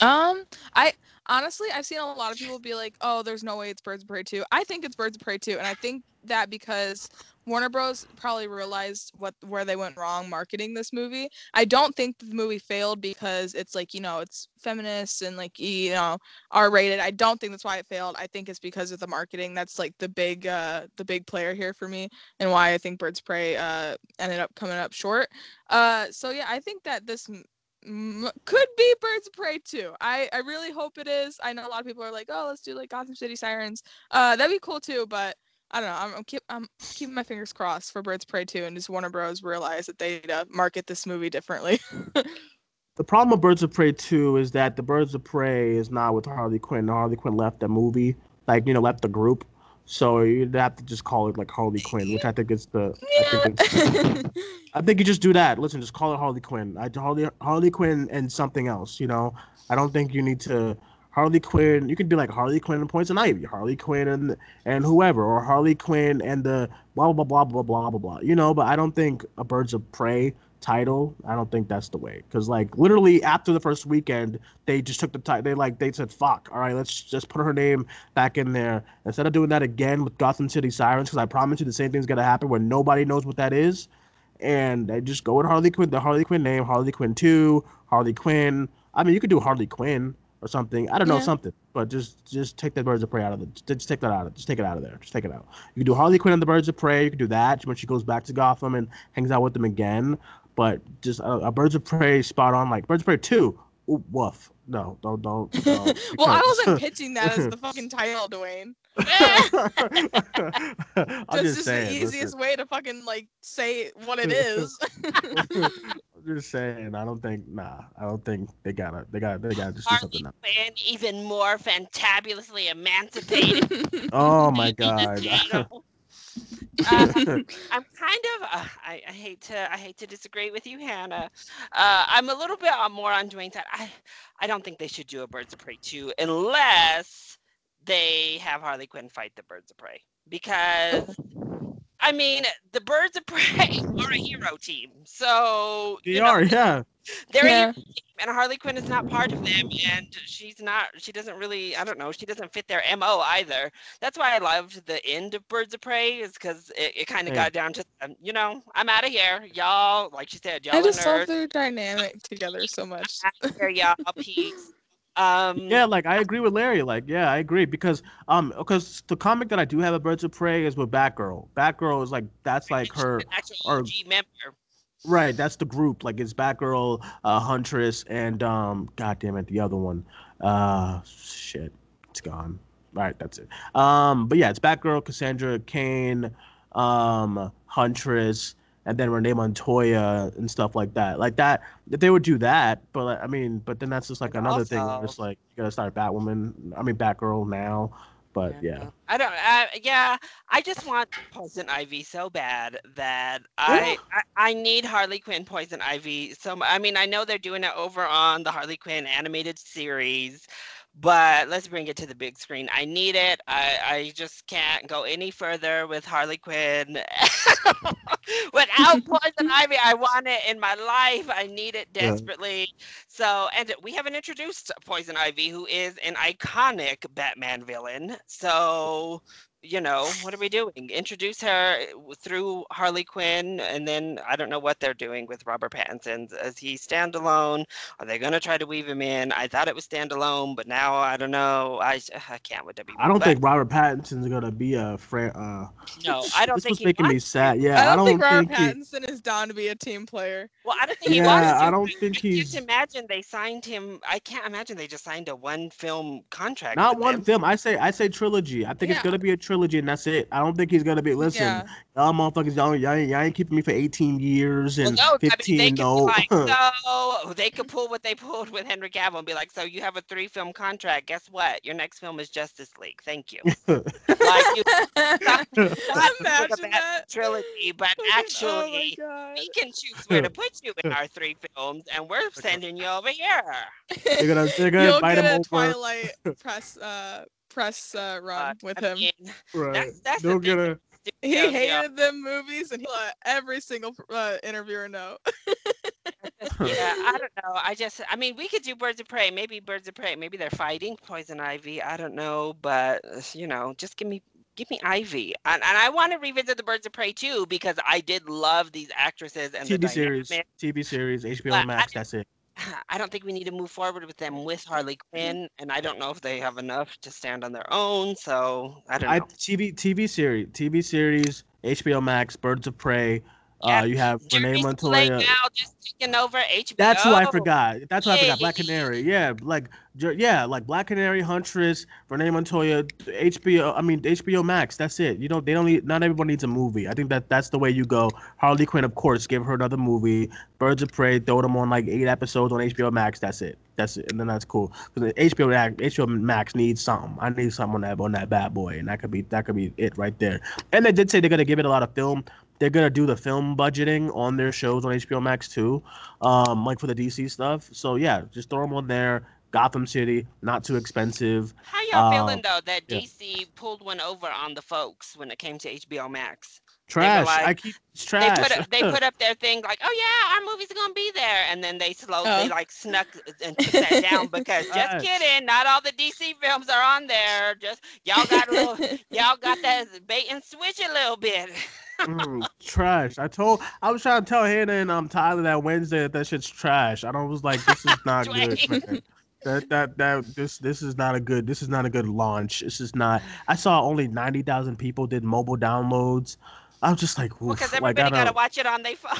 Um, I honestly I've seen a lot of people be like, "Oh, there's no way it's Birds of Prey 2." I think it's Birds of Prey 2, and I think that because Warner Bros probably realized what where they went wrong marketing this movie. I don't think the movie failed because it's like, you know, it's feminist and like you know, R-rated. I don't think that's why it failed. I think it's because of the marketing. That's like the big uh the big player here for me and why I think Birds of Prey uh ended up coming up short. Uh so yeah, I think that this could be Birds of Prey too. I I really hope it is. I know a lot of people are like, "Oh, let's do like Gotham City Sirens." Uh that'd be cool too, but I don't know. I'm, I'm keep I'm keeping my fingers crossed for Birds of Prey 2 and just Warner Bros. realize that they uh, market this movie differently. The problem with Birds of Prey 2 is that the Birds of Prey is not with Harley Quinn. Harley Quinn left the movie, like, you know, left the group. So you'd have to just call it like Harley Quinn, which I think is the. I think, I think you just do that. Listen, just call it Harley Quinn. I Harley Harley Quinn and something else. You know, I don't think you need to Harley Quinn. You can be like Harley Quinn and Poison Ivy, Harley Quinn and and whoever, or Harley Quinn and the blah blah blah blah blah blah blah. You know, but I don't think a Birds of Prey title. I don't think that's the way. Because like literally after the first weekend, they just took the title. They like they said, "Fuck, all right, let's just put her name back in there instead of doing that again with Gotham City Sirens." Because I promise you, the same thing's gonna happen where nobody knows what that is, and they just go with Harley Quinn, the Harley Quinn name, Harley Quinn Two, Harley Quinn. I mean, you could do Harley Quinn or something. I don't know Yeah. something, but just just take the Birds of Prey out of the. Just take that out of. Just take it out of there. Just take it out. You can do Harley Quinn and the Birds of Prey. You can do that when she goes back to Gotham and hangs out with them again. But just a, a Birds of Prey spot on like Birds of Prey two. Ooh, woof. No, don't don't. don't well, I wasn't pitching that as the fucking title, Duane. I'm That's just just saying. the easiest listen. way to fucking like say what it is. I'm just saying. I don't think. Nah. I don't think they gotta. They gotta. They gotta just do Harley something. Else. Quinn, even more fantabulously emancipated. Oh my god. Um, I'm kind of. Uh, I, I hate to. I hate to disagree with you, Hannah. Uh, I'm a little bit uh, more on Duane's side. I. I don't think they should do a Birds of Prey 2 unless they have Harley Quinn fight the Birds of Prey because. I mean, the Birds of Prey are a hero team, so they you know, are. Yeah. they're Yeah. a hero team, and Harley Quinn is not part of them, and she's not. She doesn't really. I don't know. She doesn't fit their mo either. That's why I loved the end of Birds of Prey, is because it, it kind of Yeah. got down to, um, you know, I'm out of here, y'all. Like she said, y'all I just love nerds. their dynamic together so much. I'm here, y'all. Peace. Um, Yeah, like I agree with Larry. Like, yeah, I agree because um, because the comic that I do have a Birds of Prey is with Batgirl. Batgirl is like that's like her. or- member. Right, that's the group. Like it's Batgirl, uh, Huntress, and um, God damn it, the other one. Uh, shit, it's gone. Right, that's it. Um, but yeah, it's Batgirl, Cassandra Cain, um, Huntress, and then Renee Montoya and stuff like that. Like that, if they would do that, but I mean, but then that's just like And another thing. Where it's like you gotta start Batwoman. I mean, Batgirl now. But yeah, I don't. Uh, yeah, I just want Poison Ivy so bad that I, I I need Harley Quinn Poison Ivy. So I mean, I know they're doing it over on the Harley Quinn animated series, but let's bring it to the big screen. I need it. I I just can't go any further with Harley Quinn without Poison Ivy. I want it in my life. I need it Yeah. desperately. So, and we haven't introduced Poison Ivy, who is an iconic Batman villain. So, you know, what are we doing? Introduce her through Harley Quinn, and then I don't know what they're doing with Robert Pattinson. Is he standalone? Are they gonna try to weave him in? I thought it was standalone, but now I don't know. I, I can't with WB. I don't but think Robert Pattinson's gonna be a friend. Uh, No, I don't this think was he making me wants sad. Yeah, I don't, think Robert think he- Pattinson is down to be a team player. Well, I don't think he Yeah, wants to. I don't think I he's- Can't imagine they signed him. I can't imagine they just signed a one film contract. Not one him. film. I say I say trilogy. I think it's gonna be a trilogy, and that's it. I don't think he's gonna be. Listen, Yeah. y'all motherfuckers, y'all, y'all, ain't- y'all ain't keeping me for 18 years Well, and no, I mean, they 15. could no, like, so they could pull what they pulled with Henry Cavill and be like, so you have a three film contract. Guess what? Your next film is Justice League. Thank you. like you not think Imagine about that. trilogy, but Fucking- oh actually we can choose where to put you in our three films, and we're sending you over here. they're gonna they're gonna You'll invite get him a over. Twilight press uh press uh, run Uh, with I him. mean, Right. that's that's the They'll get a. He studios, hated yeah. them movies, and he let every single uh, interviewer know. yeah, I don't know. I just, I mean, we could do Birds of Prey. Maybe Birds of Prey. Maybe they're fighting Poison Ivy. I don't know, but uh, you know, just give me, give me Ivy, and, and I want to revisit the Birds of Prey too because I did love these actresses and the TV series. TV series, HBO But I Max. didn't- That's it. I don't think we need to move forward with them with Harley Quinn, and I don't know if they have enough to stand on their own. So I don't know. I TV TV series, TV series, HBO Max, Birds of Prey. Uh, you have Renee Montoya. now just taking over HBO. That's who I forgot. That's who I forgot. Black. Canary. Yeah, like yeah, like Black Canary, Huntress, Renee Montoya, HBO. I mean HBO Max. That's it. You know they don't need. Not everyone needs a movie. I think that that's the way you go. Harley Quinn, of course, give her another movie. Birds of Prey, throw them on like eight episodes on HBO Max. That's it. That's it, and then that's cool. Because HBO Max, HBO Max needs something. I need something on that on that bad boy, and that could be that could be it right there. And they did say they're gonna give it a lot of film. They're gonna do the film budgeting on their shows on HBO Max too, um, like for the DC stuff. So yeah, just throw them on there. Gotham City, not too expensive. How y'all Uh, feeling though that yeah. DC pulled one over on the folks when it came to HBO Max? Trash. like- I keep it's They trash. put up, they put up their thing like, oh yeah, our movie's are gonna be there, and then they slowly Oh. like snuck and took that down because Trash. just kidding, not all the DC films are on there. Just y'all got a little, y'all got that bait and switch a little bit. Mm, trash. I told I was trying to tell Hannah and um Tyler that Wednesday that that shit's trash. I don't was like this is not good. Man. That that that this this is not a good this is not a good launch. This is not. I saw only ninety thousand people did mobile downloads. I was just like, because like everybody I gotta don't. watch it on their phone.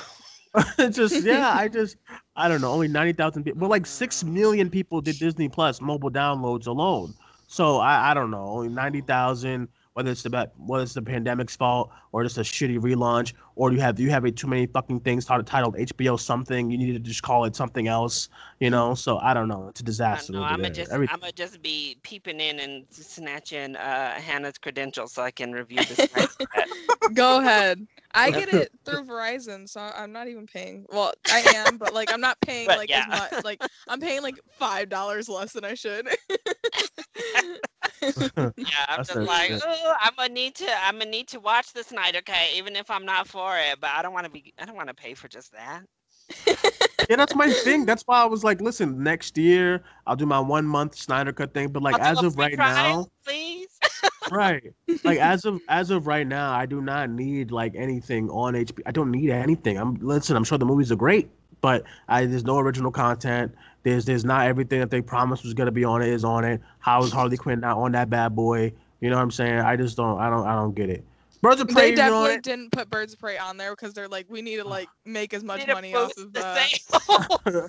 Just yeah, I just I don't know. Only ninety thousand people, but like six million people did Disney Plus mobile downloads alone. So I I don't know. Only ninety thousand. Whether it's the whether it's the pandemic's fault or just a shitty relaunch, or you have you have a too many fucking things titled, titled HBO something. You need to just call it something else. You know. So I don't know. It's a disaster. know, I'm gonna just, Every- I'm gonna just be peeping in and snatching uh, Hannah's credentials so I can review this. Go ahead. I get it through Verizon, so I'm not even paying. Well, I am, but like I'm not paying But like yeah. as much. Like I'm paying like five dollars less than I should. Yeah, I'm That's just like, oh, I'm gonna need to, I'm gonna need to watch this night, okay? even if I'm not for it. But I don't want to be, I don't want to pay for just that. yeah, that's my thing. That's why I was like, listen, next year I'll do my one month Snyder Cut thing. But like I'll as of right trial, now, please. right. Like as of as of right now i do not need like anything on hb i don't need anything. I'm listen i'm sure the movies are great but I, there's no original content. There's there's not everything that they promised was going to be on it is on it. How is harley quinn not on that bad boy? You know what i'm saying? I just don't i don't i don't get it Birds of They Prey. you know, definitely didn't put Birds of Prey on there because they're like, we need to like make as much money off of the uh, sales.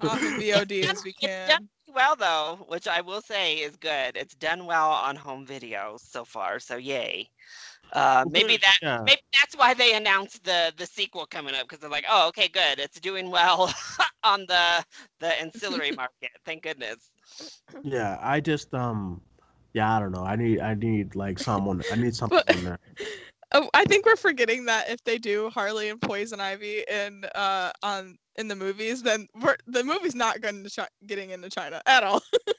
off of VOD as we It's can. done well though, which I will say is good. It's done well on home video so far, so yay. Uh, maybe that Yeah. maybe that's why they announced the the sequel coming up because they're like, oh, okay, good, it's doing well on the the ancillary market. Thank goodness. Yeah, I just um, yeah, I don't know. I need I need like someone. I need something But- in there. Oh, I think we're forgetting that if they do Harley and Poison Ivy in uh on in the movies, then we're, the movie's not going to chi- getting into China at all.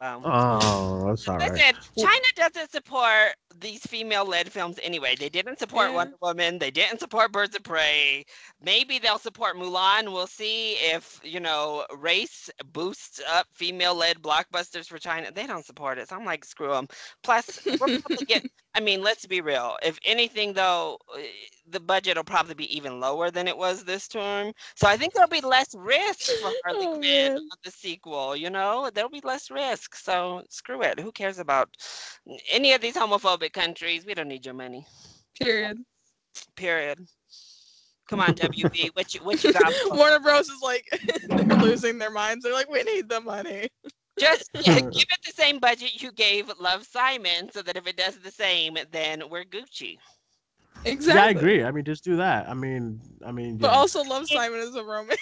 Wow. Oh, that's all right. Listen, China doesn't support these female-led films anyway. They didn't support Yeah. Wonder Woman. They didn't support Birds of Prey. Maybe they'll support Mulan. We'll see if you know race boosts up female-led blockbusters for China. They don't support it, so I'm like, screw them. Plus, we're probably get. I mean, let's be real. If anything, though, eh, the budget will probably be even lower than it was this term. So I think there'll be less risk for Harley Oh, Quinn on the sequel. You know, there'll be less risk. So screw it. Who cares about any of these homophobic countries? We don't need your money. Period. Period. Come on, WB. What you what you got? Warner Bros is like they're losing their minds. They're like, we need the money. Just yeah, give it the same budget you gave Love Simon, so that if it does the same, then we're Gucci. Exactly. Yeah, I agree. I mean, just do that. I mean, I mean, But yeah. also, Love Simon is a romance.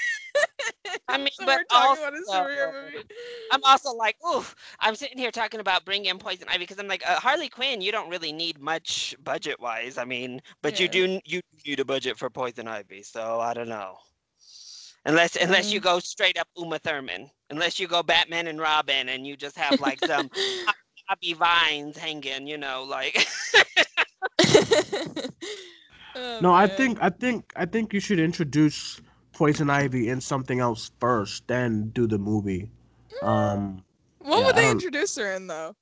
I mean, so but we're talking about a also- superhero movie. I'm also like, oof. I'm sitting here talking about bringing in Poison Ivy because I'm like, uh, Harley Quinn. You don't really need much budget wise. I mean, but you do you need a budget for Poison Ivy. So I don't know. Unless unless you go straight up Uma Thurman. Unless you go Batman and Robin and you just have like some Bobby Vines hanging. You know, like. Oh, No, I think I think I think you should introduce Poison Ivy in something else first, then do the movie. Um, What yeah, would they introduce her in though?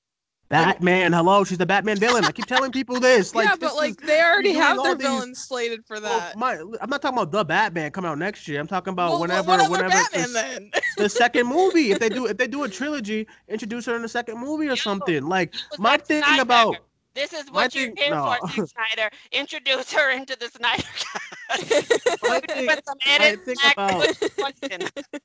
Batman. Hello, she's the Batman villain. I keep telling people this. Like, yeah, but is- like they already have their villains slated for well, that. my, I'm not talking about the Batman coming out next year. I'm talking about Well, whenever, whenever Batman the, then? the second movie. If they do, if they do a trilogy, introduce her in the second movie or Yo, something. Like my thing Snyder. about This is My what you're thing- here no. for, Snyder. Introduce her into the Snyder Cut. my thing, my thing about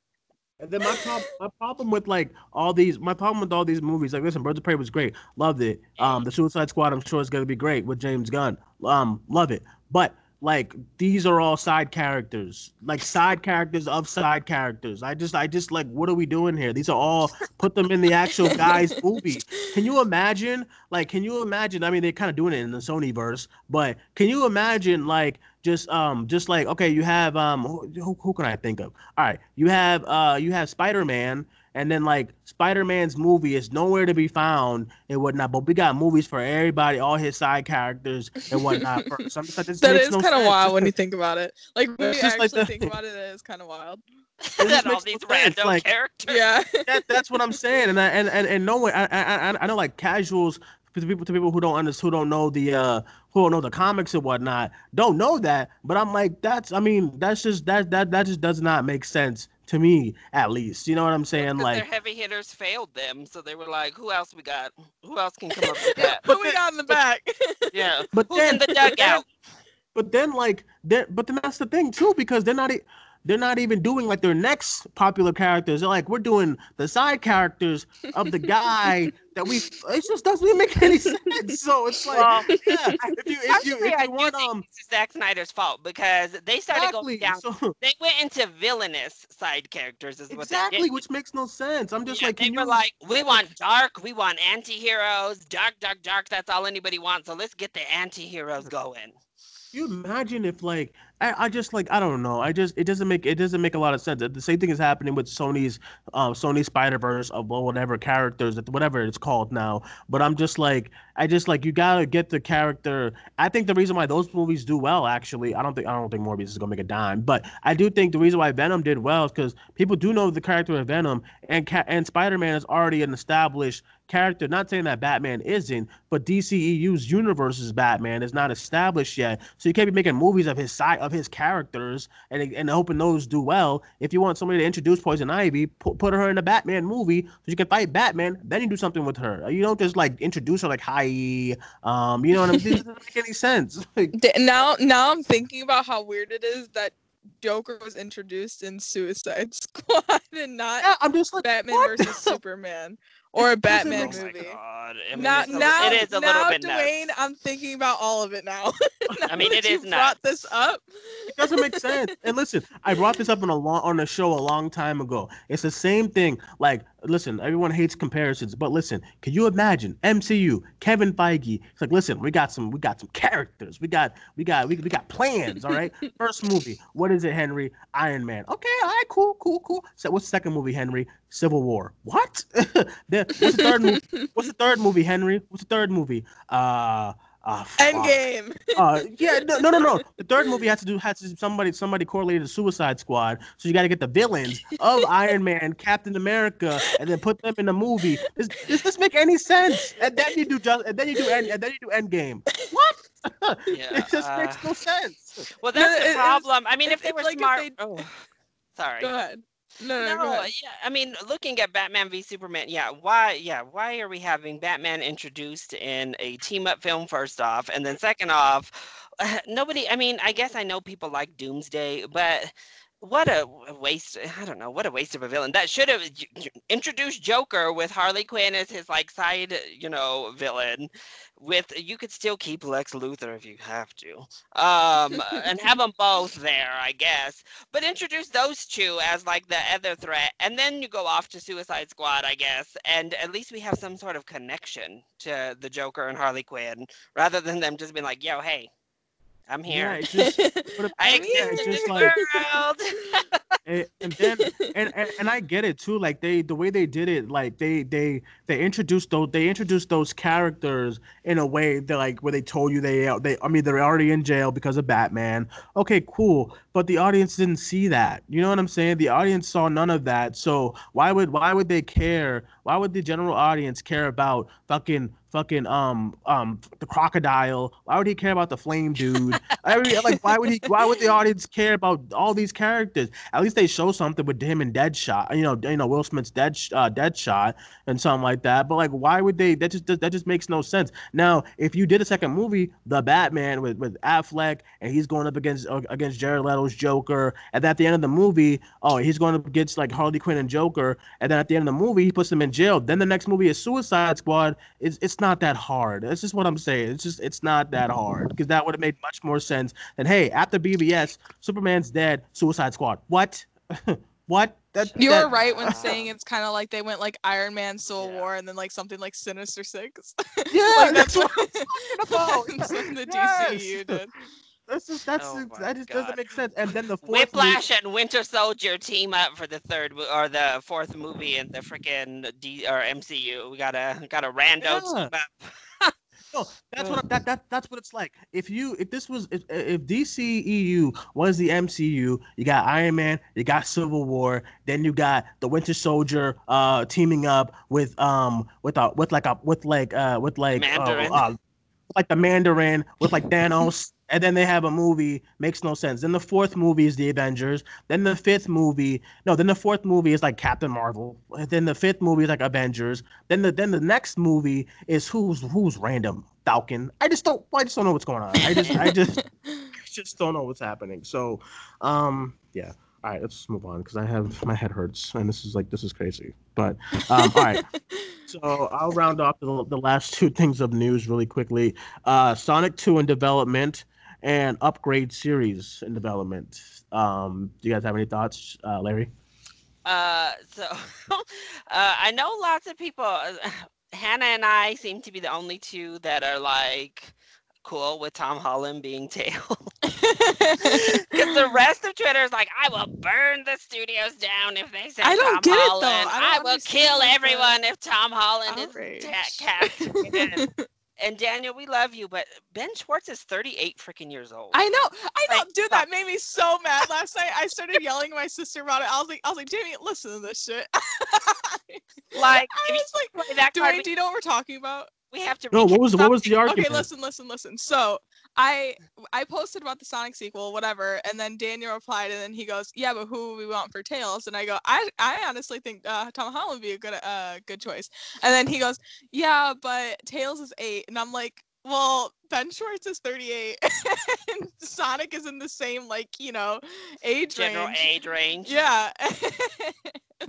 then my problem, my problem with like all these, my problem with all these movies, like listen, Birds of Prey was great, loved it. Um, the Suicide Squad, I'm sure is gonna be great with James Gunn. Um, love it. But like these are all side characters, like side characters of side characters. I just, I just like, what are we doing here? These are all put them in the actual guy's movie. Can you imagine? Like, can you imagine? I mean, they're kind of doing it in the Sony verse, but can you imagine like just um just like okay, you have um who, who, who can I think of? All right, you have uh you have Spider Man, and then like Spider Man's movie is nowhere to be found and whatnot. But we got movies for everybody, all his side characters and whatnot. For, so just like, this That makes is no kind of sense. wild when you think about it. Like when you actually like the- think about it, it is kind of wild. and all these sense, random like- characters. Yeah. that, that's what I'm saying, and I, and and and no one, I, I I- I know like casuals to people to people who don't understand who don't know the uh who don't know the comics and whatnot don't know that, but I'm like that's I mean that's just that that that just does not make sense to me at least. You know what I'm saying? Because Like their heavy hitters failed them, so they were like, "Who else we got? Who else can come up with that?" Who we got in the back? yeah, But who's then, in the dugout? But then, like, then, but then that's the thing too, because they're not, they're not even doing like their next popular characters. They're like, we're doing the side characters of the guy that we. It just doesn't make any sense. So it's like, Well, yeah, if you, if you, Actually, if I you want, think um, this is Zack Snyder's fault because they started exactly, going down. so, They went into villainous side characters, is what exactly, which makes no sense. I'm just Yeah, like, they can were you? like, we want dark, we want anti-heroes, dark, dark, dark. That's all anybody wants. So let's get the anti-heroes going. you imagine if like I, I just like I don't know. I just it doesn't make it doesn't make a lot of sense. The same thing is happening with Sony's um Sony Spider Verse of whatever characters whatever it's called now. But I'm just like I just like you gotta get the character. I think the reason why those movies do well actually I don't think I don't think Morbius is gonna make a dime. But I do think the reason why Venom did well is because people do know the character of Venom and and Spider Man is already an established character. Not saying that Batman isn't, but DCEU's universe's Batman is not established yet. So you can't be making movies of his side of his characters and and hoping those do well. If you want somebody to introduce Poison Ivy, put, put her in a Batman movie so you can fight Batman. Then you do something with her. You don't just like introduce her like hi, um, you know what I'm saying? It doesn't make any sense. Now, now I'm thinking about how weird it is that Joker was introduced in Suicide Squad and not yeah, I'm just like Batman what? versus Superman or a Batman Oh my movie. God. I mean, Now, it's a, now, it is a now, little bit Duane, nuts. I'm thinking about all of it now. Now I mean, that it you is brought this up. It doesn't make sense. And listen, I brought this up on a long on a show a long time ago. It's the same thing. Like, listen, everyone hates comparisons, but listen, can you imagine MCU, Kevin Feige? It's like, listen, we got some, we got some characters, we got, we got, we, we got plans. All right. First movie, what is it, Henry? Iron Man. Okay, all right, cool, cool, cool. So, what's the second movie, Henry? Civil War. What? then what's the third movie? What's the third movie, Henry? What's the third movie? Uh. Uh, fuck. Endgame. Uh, yeah, no, no, no, no. The third movie has to do has to somebody somebody correlated to Suicide Squad. So you got to get the villains of Iron Man, Captain America, and then put them in the movie. Does, does this make any sense? And then you do just and then you do end and then you do Endgame. What? Yeah, it just makes uh, no sense. Well, that's it- the it's- problem. I mean, if they were like smart. they- Oh, sorry. Go ahead. No, no, No, yeah, I mean, looking at Batman v Superman, yeah, why, yeah, why are we having Batman introduced in a team up film first off, and then second off, nobody. I mean, I guess I know people like Doomsday, but what a waste! I don't know, what a waste of a villain. That should have introduced Joker with Harley Quinn as his like side, you know, villain. With you could still keep Lex Luthor if you have to, um, and have them both there, I guess but introduce those two as like the other threat and then you go off to suicide squad i guess and at least we have some sort of connection to the joker and harley quinn rather than them just being like yo hey i'm here. It just but i exist in this like world and, and then and, and and I get it too. Like they the way they did it, like they they they introduced those they introduced those characters in a way that like where they told you they they I mean they're already in jail because of Batman. Okay, cool. But the audience didn't see that. You know what I'm saying? The audience saw none of that. So why would why would they care? Why would the general audience care about fucking fucking um um the crocodile? Why would he care about the flame dude? I mean, like why would he why would the audience care about all these characters? At least they show something with him and Deadshot. You know, you know Will Smith's Dead uh, Deadshot and something like that. But like, why would they? That just that just makes no sense. Now, if you did a second movie, The Batman with with Affleck, and he's going up against uh, against Jared Leto's Joker, and at the end of the movie, oh, he's going up against like Harley Quinn and Joker, and then at the end of the movie, he puts them in jail. Then the next movie is Suicide Squad. It's it's not that hard. That's just what I'm saying. It's just it's not that hard because that would have made much more sense than hey, after BVS, Superman's dead, Suicide Squad. What? what? That, You that- were right when saying it's kind of like they went like Iron Man, Civil War, and then like something like Sinister Six. Yeah, like that's that's what what, I'm talking about. the Yes. DCU did. That's just that's Oh just- that just God. doesn't make sense. And then the fourth Whiplash and Winter Soldier team up for the third or the fourth movie in the freaking D or MCU. We got a got a rando Yeah. team up. No, that's what that, that that's what it's like. If you if this was if, if DCEU was the MCU, you got Iron Man, you got Civil War, then you got the Winter Soldier uh teaming up with um with a with like a with like uh with like uh, uh, like the Mandarin with like Thanos, and then they have a movie makes no sense. Then the fourth movie is the Avengers. Then the fifth movie, no, then the fourth movie is like Captain Marvel. And then the fifth movie is like Avengers. Then the then the next movie is who's who's random Falcon. I just don't I just don't know what's going on. I just I just I just don't know what's happening. So, um, yeah. All right, let's move on because I have my head hurts and this is like this is crazy. But um, all right. So I'll round off the, the last two things of news really quickly. Uh, Sonic 2 in development and Upgrade series in development. Um, do you guys have any thoughts, uh, Larry? Uh, so uh, I know lots of people. Uh, Hannah and I seem to be the only two that are like cool with Tom Holland being tail. Because the rest of Twitter is like, I will burn the studios down if they say I don't Tom get it, though. Holland. I don't will kill like, the everyone if Tom Holland outrage. is ta- cast. in." and Daniel, we love you, but Ben Schwartz is 38 freaking years old. I know, I know, Like, dude. That made me so mad last night. I started yelling at my sister about it. I was like, I was like, Jamie, listen to this shit. like, I if you was like, play that card, Duane, do you know what we're talking about? we have to. No, what was what was the argument? Okay, listen, listen, listen. So I I posted about the Sonic sequel, whatever, and then Daniel replied, and then he goes, "Yeah, but who we want for Tails?" And I go, "I I honestly think uh, Tom Holland would be a good uh good choice." And then he goes, "Yeah, but Tails is eight. and I'm like, "Well, Ben Schwartz is 38, and Sonic is in the same like you know age General range." age range. Yeah.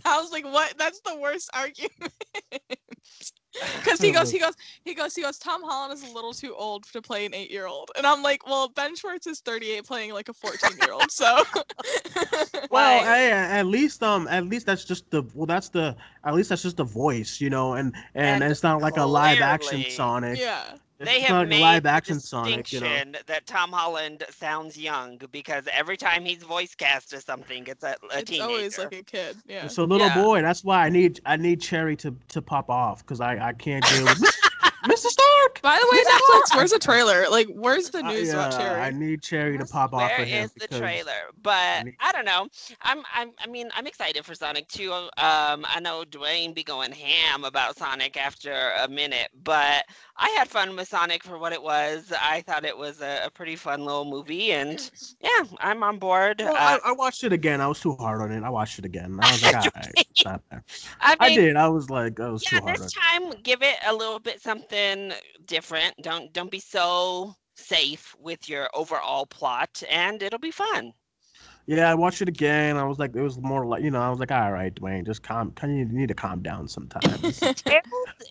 I was like, "What? That's the worst argument." Because he goes, he goes, he goes, he goes. Tom Holland is a little too old to play an eight-year-old, and I'm like, well, Ben Schwartz is 38, playing like a 14-year-old. So, Well, hey, at least um, at least that's just the well, that's the at least that's just the voice, you know, and and, And it's not like a live action Sonic. yeah, They have like a made live the action Sonic, you know. distinction that Tom Holland sounds young because every time he's voice cast as something, it's a, a it's teenager. always like a kid. Yeah. It's a little Yeah. boy. That's why I need I need Cherry to to pop off because I I can't deal with Mr. Stark. By the way, Netflix, where's the trailer? Like, where's the Uh, news about yeah, Cherry? I need Cherry to pop off Where for him is the trailer? But need- I don't know. I'm, I'm, I mean, I'm excited for Sonic 2. Um, I know Duane be going ham about Sonic after a minute, but I had fun with Sonic for what it was. I thought it was a, a pretty fun little movie, and yeah, I'm on board. Well, uh, I, I watched it again. I was too hard on it. I watched it again. I was like, all right, it's not bad. I, I did. I was like, I was yeah, too hard on this it. time give it a little bit something different. Don't don't be so safe with your overall plot, and it'll be fun. Yeah, I watched it again. I was like, it was more like, you know, I was like, all right, Duane, just calm. Can you need to calm down sometimes? Tails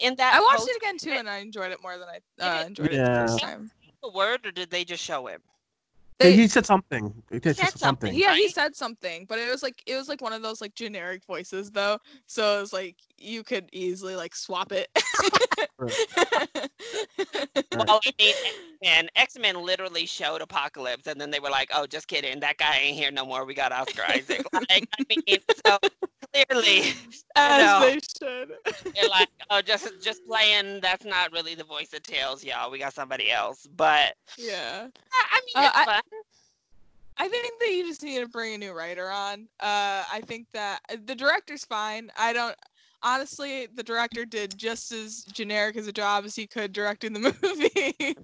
in that I watched post- it again too, and I enjoyed it more than I uh, it- enjoyed it the first time. the word, or did they just show him? They- he said something. He said said something. something. Yeah, he said something, but it was like it was like one of those like generic voices though. So it was like you could easily like swap it. Well, I mean, X-Men, X-Men literally showed Apocalypse, and then they were like, "Oh, just kidding, that guy ain't here no more. We got Oscar Isaac." Like, I mean, so clearly, As know. they should. they're like, "Oh, just just playing. That's not really the voice of Tails, y'all. We got somebody else." But Yeah. I I mean, Uh, it's I- fun. I think that you just need to bring a new writer on. Uh, I think that uh, the director's fine. I don't. Honestly, the director did just as generic as a job as he could directing the movie.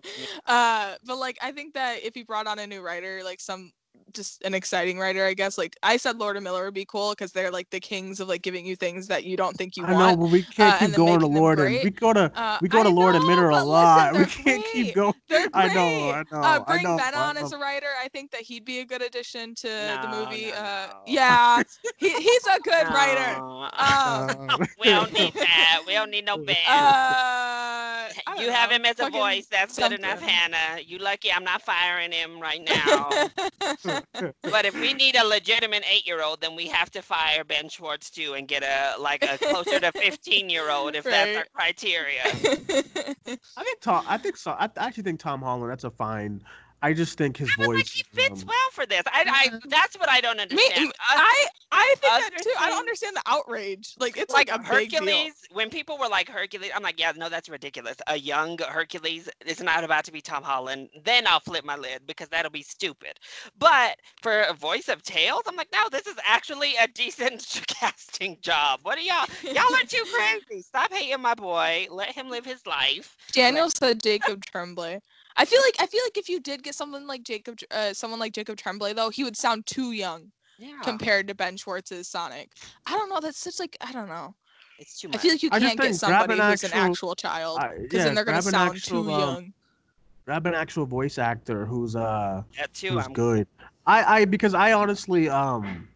uh, but like, I think that if he brought on a new writer, like some just an exciting writer, I guess. Like I said, Lord and Miller would be cool because they're like the kings of like giving you things that you don't think you I know, but we can't uh, keep going to Lord and we go to Uh, we go to I Lord and Miller a lot. listen, we can't keep going. They're I know, I know, Uh, I bring know, Ben I on as a writer. I think that he'd be a good addition to the movie. no, uh, no. yeah, he, he's a good writer. Um, we don't need that. We don't need no Ben. uh, I don't you have him as a voice. That's good enough. Hannah. You lucky I'm not firing him right now. But if we need a legitimate eight-year-old, then we have to fire Ben Schwartz too and get a like a closer to fifteen-year-old if that's our criteria. I think Tom. I think so. I actually think Tom Holland. That's a fine. I just think his I feel voice. like he fits um, well for this. I, I that's what I don't Me, understand. Us- I, I think that other too. I don't understand the outrage. Like it's like, like, a big deal. Hercules, when people were like Hercules, I'm like, yeah, no, that's ridiculous. A young Hercules is not about to be Tom Holland. Then I'll flip my lid because that'll be stupid. But for a voice of Tails, I'm like, no, this is actually a decent casting job. What are y'all? Y'all are too crazy. Stop hating my boy. Let him live his life. Daniel said Jacob Tremblay. I feel like I feel like if you did get someone like Jacob, uh, someone like Jacob Tremblay though, he would sound too young Yeah, compared to Ben Schwartz's Sonic. I don't know. That's such like I don't know. it's too much. I feel like you I can't get somebody an who's an actual- actual child I- because yeah, then they're gonna grab an sound actual, too um, young. grab an actual voice actor who's uh that too. who's I'm good. I I because I honestly um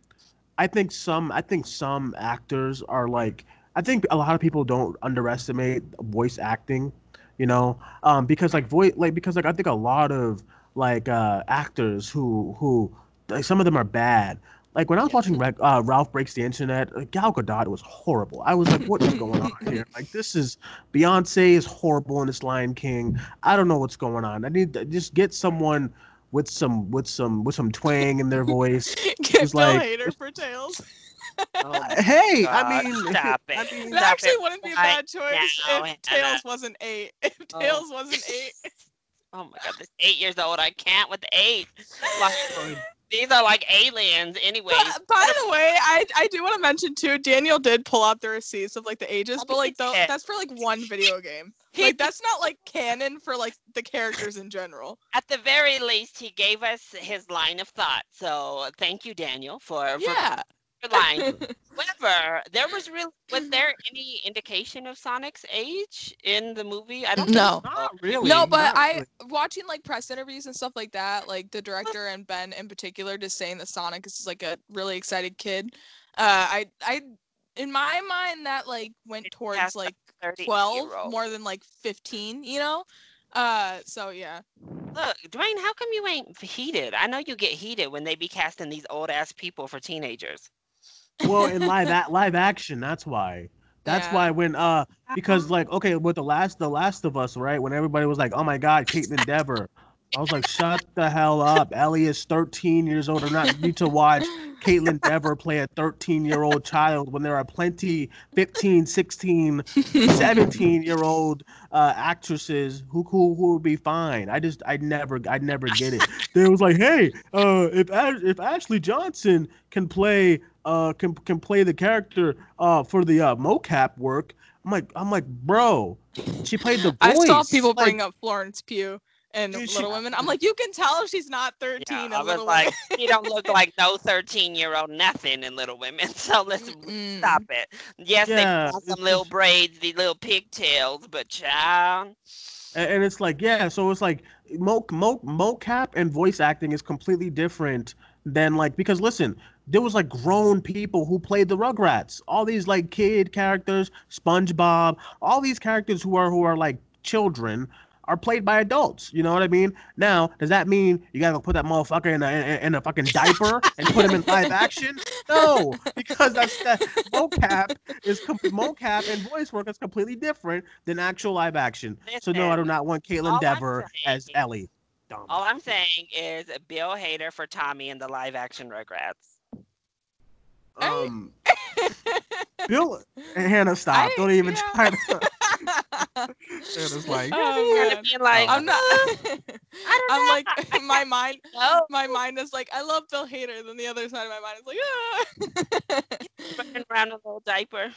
I think some I think some actors are like I think a lot of people don't underestimate voice acting, you know, um because like voice like because like I think a lot of like uh actors who who like some of them are bad. Like when I was watching uh, Ralph Breaks the Internet, uh, Gal Gadot was horrible. I was like, "What is going on here? Like this is Beyonce is horrible in this Lion King. I don't know what's going on. I need to just get someone with some with some with some twang in their voice. Get like- Hader for Tails. Oh hey, God, I mean, stop I mean, That Stop actually it wouldn't be a bad choice now, if Hannah. Tails wasn't eight. If Oh. Tails wasn't eight. Oh my god, this eight years old. I can't with eight. Like, These are like aliens, anyways. But, by the way, I I do want to mention too. Daniel did pull out the receipts of like the ages, but like though that's for like one video game. Like that's not like canon for like the characters in general. At the very least, he gave us his line of thought. So thank you, Daniel, for, for Yeah. your line. However, there was really was there any indication of Sonic's age in the movie? I don't No. think. Not really. No, but not I watching like press interviews and stuff like that, like the director and Ben in particular just saying that Sonic is like a really excited kid. Uh I I in my mind that like went It towards like 12 more than like 15, you know? Uh so yeah. Look, Duane, how come you ain't heated? I know you get heated when they be casting these old ass people for teenagers. Well in live at live action that's why. That's Yeah. why when uh because like okay with the last the last of us right when everybody was like oh my god kaitlyn dever. I was like shut the hell up. Ellie is 13 years old. Or not need to watch Kaitlyn dever play a 13 year old child when there are plenty 15 16 17 year old uh actresses who, who who would be fine. I just i never i never get it. They was like hey uh if Ash- if ashley johnson can play uh can can play the character uh for the uh mocap work i'm like i'm like bro she played the voice I saw people like, bring up Florence Pugh and Dude, she- Little Women. I'm like, you can tell she's not 13 Yeah, I was Little like, he don't look like no 13 year old nothing in Little Women. So let's Women. stop it. Yes, Yeah, they got some little braids, the little pigtails, but child. and, and it's like yeah so it's like mo, mo mocap and voice acting is completely different than like because listen there was like grown people who played the rugrats. All these like kid characters spongebob all these characters who are who are like children are played by adults you know what i mean? Now does that mean you gotta put that motherfucker in a in, in a fucking diaper and put him in live action? No because that's that mocap is com- mocap and voice work is completely different than actual live action. So no i do not want kaitlyn dever as ellie. Dumb. All I'm saying is Bill Hader for Tommy in the live action Rugrats. Um, Bill, Hannah, stop! I- Don't even yeah. try to. Hannah's like, Oh, Kinda man. being like, I'm not. I don't I'm like my mind. no, My mind is like, I love Bill Hader. Then the other side of my mind is like, ah. running around a little diaper.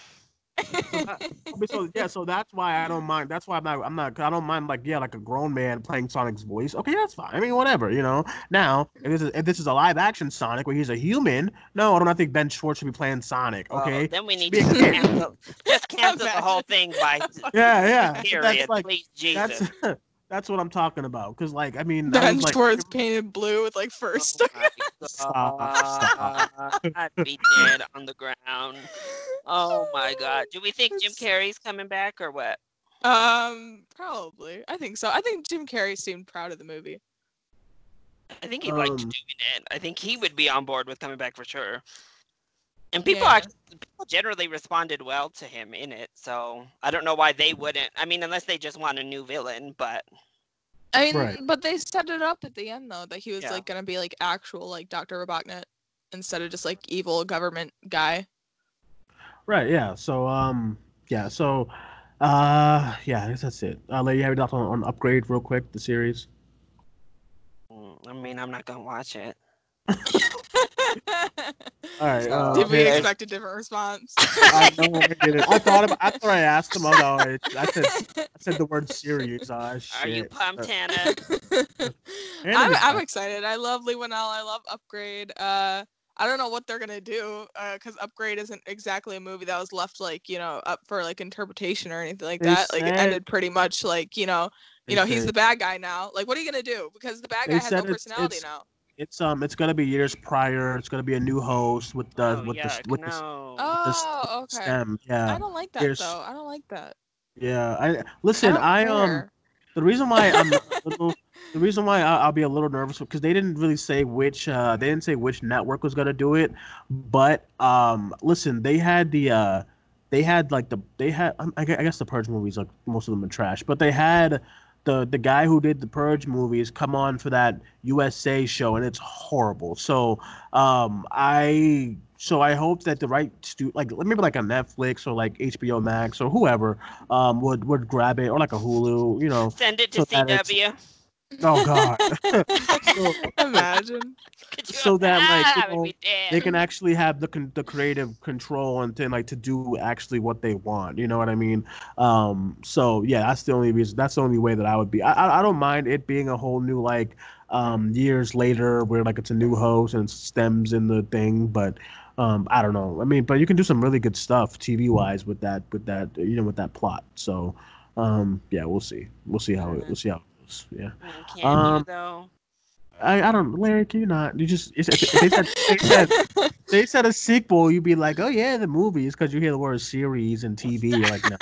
So yeah, so that's why I don't mind. That's why I'm not. I'm not. I don't mind like yeah, like a grown man playing Sonic's voice. Okay, that's fine. I mean, whatever, you know. Now, if this is if this is a live action Sonic where he's a human, no, I don't think Ben Schwartz should be playing Sonic. Well, Okay. then we need Be to cancel, just cancel the whole thing by yeah, yeah. Period. That's like Please, Jesus. That's that's what I'm talking about. Cause like I mean, that Ben was, like, Schwartz painted blue with like first. Oh Stop, I'd be dead on the ground. Oh my god. Do we think Jim Carrey's coming back or what? Um, probably. I think so. I think Jim Carrey seemed proud of the movie. I think he'd like Um, doing it. I think he would be on board with coming back for sure. And people Yeah. actually, people generally responded well to him in it, so I don't know why they wouldn't. I mean, unless they just want a new villain, but I mean, Right. but they set it up at the end though that he was Yeah. like gonna be like actual like Dr. Robotnik instead of just like evil government guy. Right. Yeah. So um. Yeah. So, uh. Yeah. I guess that's it. Uh, lady, have your thoughts on, on upgrade real quick? The series. mm, I mean, I'm not gonna watch it. All right. Uh, Did we yeah, expect a different response? I know I did it. I thought about, after I asked him, I, was like, I said I said the word serious. Ah. Are you pumped, Uh, Hannah? Hannah I'm, I'm excited. I love Leigh Whannell. I love Upgrade. Uh, I don't know what they're gonna do because Upgrade isn't exactly a movie that was left like you know up for like interpretation or anything like They that. Like it ended pretty much like you know you know he's the bad guy now. Like what are you gonna do? Because the bad guy has no said it's- personality it's- now. It's um. It's gonna be years prior. It's gonna be a new host with the oh, with the yuck, with the, s- no. the Oh, okay. stem. I Yeah. don't like that there's- though. I don't like that. Yeah. I listen. don't I, um. The reason why I'm a little, the reason why I- I'll be a little nervous because they didn't really say which uh they didn't say which network was gonna do it, but um listen they had the uh they had like the they had I I guess the Purge movies like most of them are trash, but they had the the guy who did the Purge movies come on for that USA show and it's horrible. So um I so I hope that the right stu like maybe like a Netflix or like HBO Max or whoever um would would grab it or like a Hulu, you know. Send it to CW. Oh God. so, Imagine. So that like you know, they can actually have the con- the creative control and to like to do actually what they want. You know what I mean? Um, so yeah, that's the only reason. That's the only way that I would be. I I, I don't mind it being a whole new like um years later where like it's a new host and stems in the thing, but. Um, I don't know. I mean, but you can do some really good stuff TV wise with that, with that, you know, with that plot. So, um, yeah, we'll see. We'll see how it. We'll see how Yeah. Can Um, you though? I, I don't Larry, can you not? You just it's, if, if they, said, they said they said a sequel, you'd be like, oh yeah, the movies, because you hear the word series and TV, you're like, no.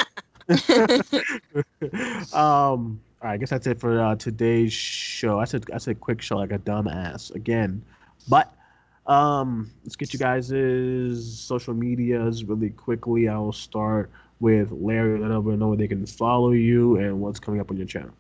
um, all right, I guess that's it for uh, today's show. I said I said quick show like a dumbass again, but um, let's get you guys' social medias really quickly. I will start with Larry. Let everyone know where they can follow you and what's coming up on your channel.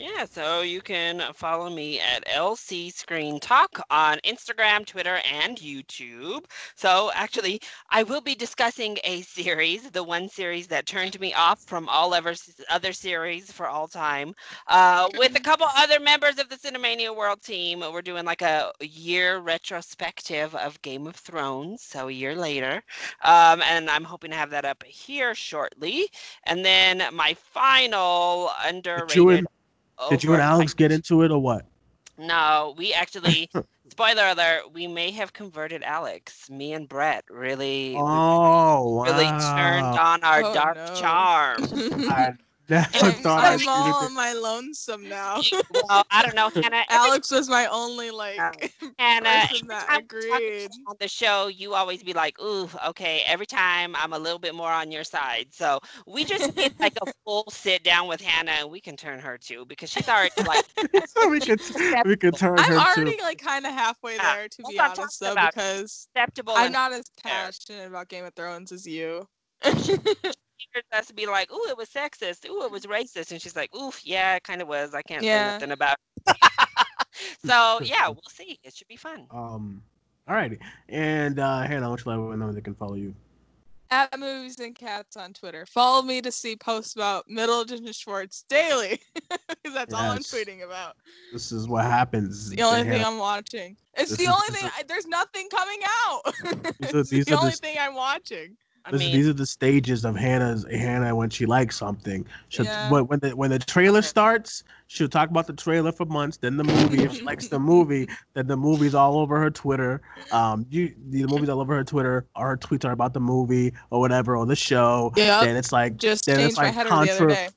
Yeah, so you can follow me at LC Screen Talk on Instagram, Twitter, and YouTube. So actually, I will be discussing a series, the one series that turned me off from all ever other series for all time, uh, with a couple other members of the Cinemania World team. We're doing like a year retrospective of Game of Thrones, so a year later, um, and I'm hoping to have that up here shortly. And then my final underrated. You Did you and over- Alex get into it or what? No, we actually, spoiler alert, we may have converted Alex. Me and Brett really, Oh, wow. really turned on our Oh, dark no. charm. I never I'm, thought I I'm all on my lonesome now. well, I don't know, Hannah. Alex was my only like oh. Hannah, person that every time we talk agreed. on the show, you always be like, "Ooh, okay." Every time, I'm a little bit more on your side. So we just need like a full sit down with Hannah, and we can turn her too because she's already like, we could we could turn I'm her already to like kind of halfway Yeah, there, to that's be honest, though, about. because acceptable. I'm not as fair. passionate about Game of Thrones as you. Hears us be like, "Ooh, it was sexist. Ooh, it was racist," and she's like, "Oof, yeah, it kind of was. I can't Yeah. say nothing about." It. so yeah, we'll see. It should be fun. um all righty. And uh Hannah, I want you to let everyone know they can follow you. At Movies and Cats on Twitter. Follow me to see posts about Middleditch and Schwartz daily, because that's all I'm tweeting about. This is what happens. The only thing Hannah. I'm watching. It's This the is- only thing. is- I, there's nothing coming out. These are- it's these the are the only s- thing I'm watching. I This- mean, these are the stages of Hannah's Hannah when she likes something. She'll, Yeah. when, when the when the trailer starts, she'll talk about the trailer for months. Then the movie, if she likes the movie, then the movie's all over her Twitter. Um, you the movie's all over her Twitter. Or her tweets are about the movie or whatever or the show. Yep. Then it's like Just then it's like header the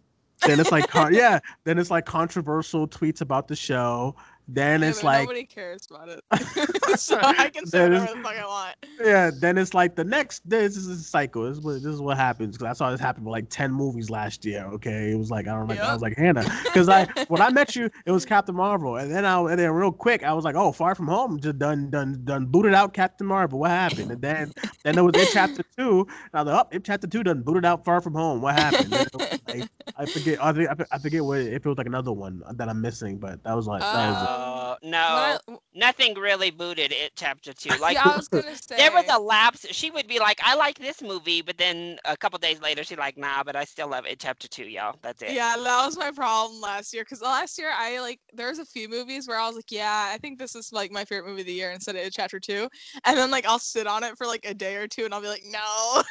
then it's like con- yeah. Then it's like controversial tweets about the show. Then Yeah, it's like nobody cares about it. so I can say whatever the fuck I want. Yeah, then it's like the next. This is a cycle. This is what this is what happens. Because I saw this happen with like ten movies last year. Okay, it was like I don't know. I was like Hannah, because I when I met you, it was Captain Marvel, and then I and then real quick I was like, oh, Far From Home just done done done booted out Captain Marvel. What happened? And then then there was It chapter two. I was like, oh, It chapter two done booted out Far From Home. What happened? Was like, I forget. I think I, forget what if it was like another one that I'm missing, but that was like that was. it. Uh, no, I- nothing really booted it. Chapter two, like yeah, I was gonna say there was a lapse. She would be like, "I like this movie," but then a couple days later, she's like, "Nah, but I still love it." Chapter two, y'all. That's it. Yeah, that was my problem last year. Cause last year I like there was a few movies where I was like, yeah, I think this is like my favorite movie of the year instead of chapter two. And then like I'll sit on it for like a day or two and I'll be like, no.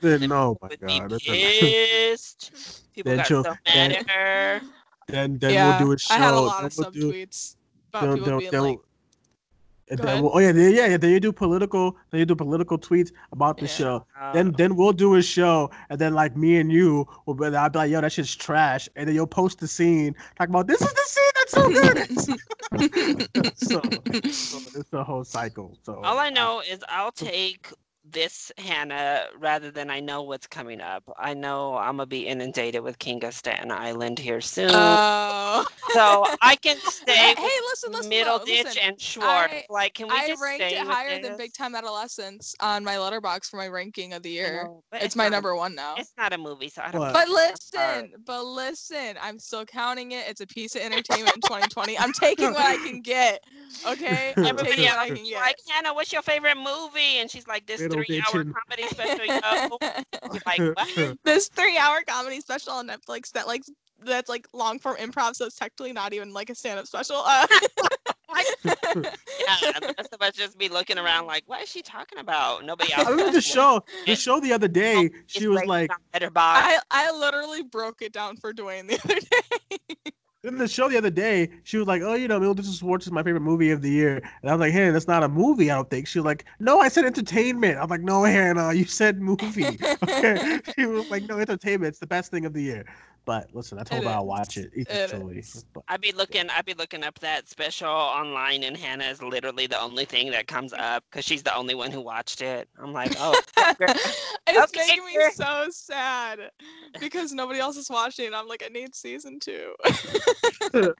Then oh my Would be god. that's a- pissed. People Then got she'll- so mad then- at her. Then then yeah, we'll do a show. I had a lot then of we'll do- subtweets about then- people then- being then like, we'll- and then we'll- oh yeah, then- yeah, yeah. Then you do political. Then you do political tweets about the Yeah. show. Uh, Then then we'll do a show, and then like me and you will be. I'll be like, yo, that shit's trash, and then you'll post the scene, talk about this is the scene that's so good. so, so it's a whole cycle. So all I know is I'll take this Hannah rather than I know what's coming up. I know I'm gonna be inundated with King of Staten Island here soon, oh. so I can hey, stay hey, with listen, listen, Middle though, Ditch listen. and Schwartz. I- like, can we I just ranked stay it with higher than? Big Time Adolescence on my Letterboxd for my ranking of the year. know, but It's my not number one now. It's not a movie, so I don't. What? But sorry. listen, but listen, I'm still counting it. It's a piece of entertainment in 2020. I'm taking what I can get. Okay, I'm Everybody taking what I can is get. like, Hannah, what's your favorite movie? And she's like, this Middle three-hour and- comedy special. Yo. Like, what? this three-hour comedy special on Netflix that like that's like long form improv, so it's technically not even like a stand up special. Uh, Yeah, the rest of us just be looking around like, what is she talking about? Nobody else. I remember the show. The show the other day. She was like. I I literally broke it down for Duane the other day. In the show the other day, she was like, "Oh, you know, Middleton Sports is my favorite movie of the year," and I was like, "Hey, that's not a movie. I don't think." She was like, "No, I said entertainment." I'm like, "No, Hannah, you said movie." Okay. she was like, "No, entertainment. It's the best thing of the year." But listen, I told It her I'll watch it It eventually. But I'd be looking. I'd be looking up that special online, and Hannah is literally the only thing that comes up because she's the only one who watched it. I'm like, oh, it's Okay, making me girl. so sad because nobody else is watching. and I'm like, I need season two.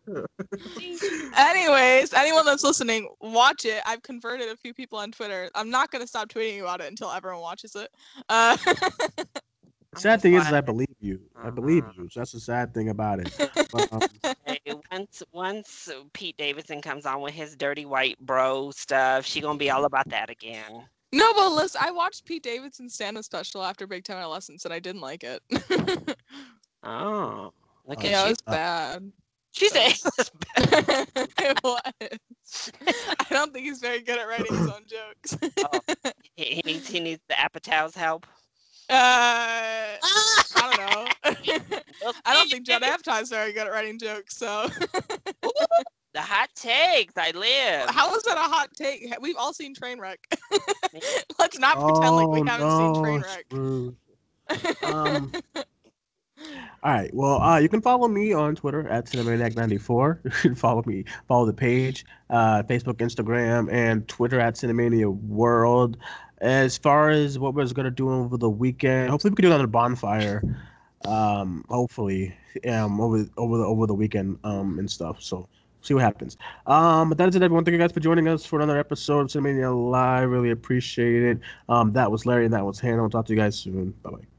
Anyways, anyone that's listening, watch it. I've converted a few people on Twitter. I'm not gonna stop tweeting about it until everyone watches it. Uh, sad thing is, is I believe you. I believe Uh-huh. you. So that's the sad thing about it. But, um, Hey, once once Pete Davidson comes on with his dirty white bro stuff, she gonna be all about that again. no, but listen, I watched Pete Davidson's stand-up special after Big Time Adolescence, and I didn't like it. Oh, look Oh, at yeah, it was bad. She said it was bad. it. I don't think he's very good at writing his own jokes. he, he needs he needs the Apatow's help. Uh, I don't know. I don't think see, Judd Apatow's is very good at writing jokes. So The hot takes. I live. how is that a hot take? We've all seen Trainwreck. Let's not pretend like we oh, haven't no, seen Trainwreck. screw. Um, All right. Well, uh, you can follow me on Twitter at Cinemaniac94. You can follow me, follow the page, uh, Facebook, Instagram, and Twitter at Cinemania World. As far as what we're gonna do over the weekend, hopefully we can do another bonfire. Um, hopefully, um, over over the over the weekend, um, and stuff. So see what happens. Um, but that is it, everyone. Thank you guys for joining us for another episode of Cinemania Live. Really appreciate it. Um, that was Larry and that was Hannah. We'll talk to you guys soon. Bye bye.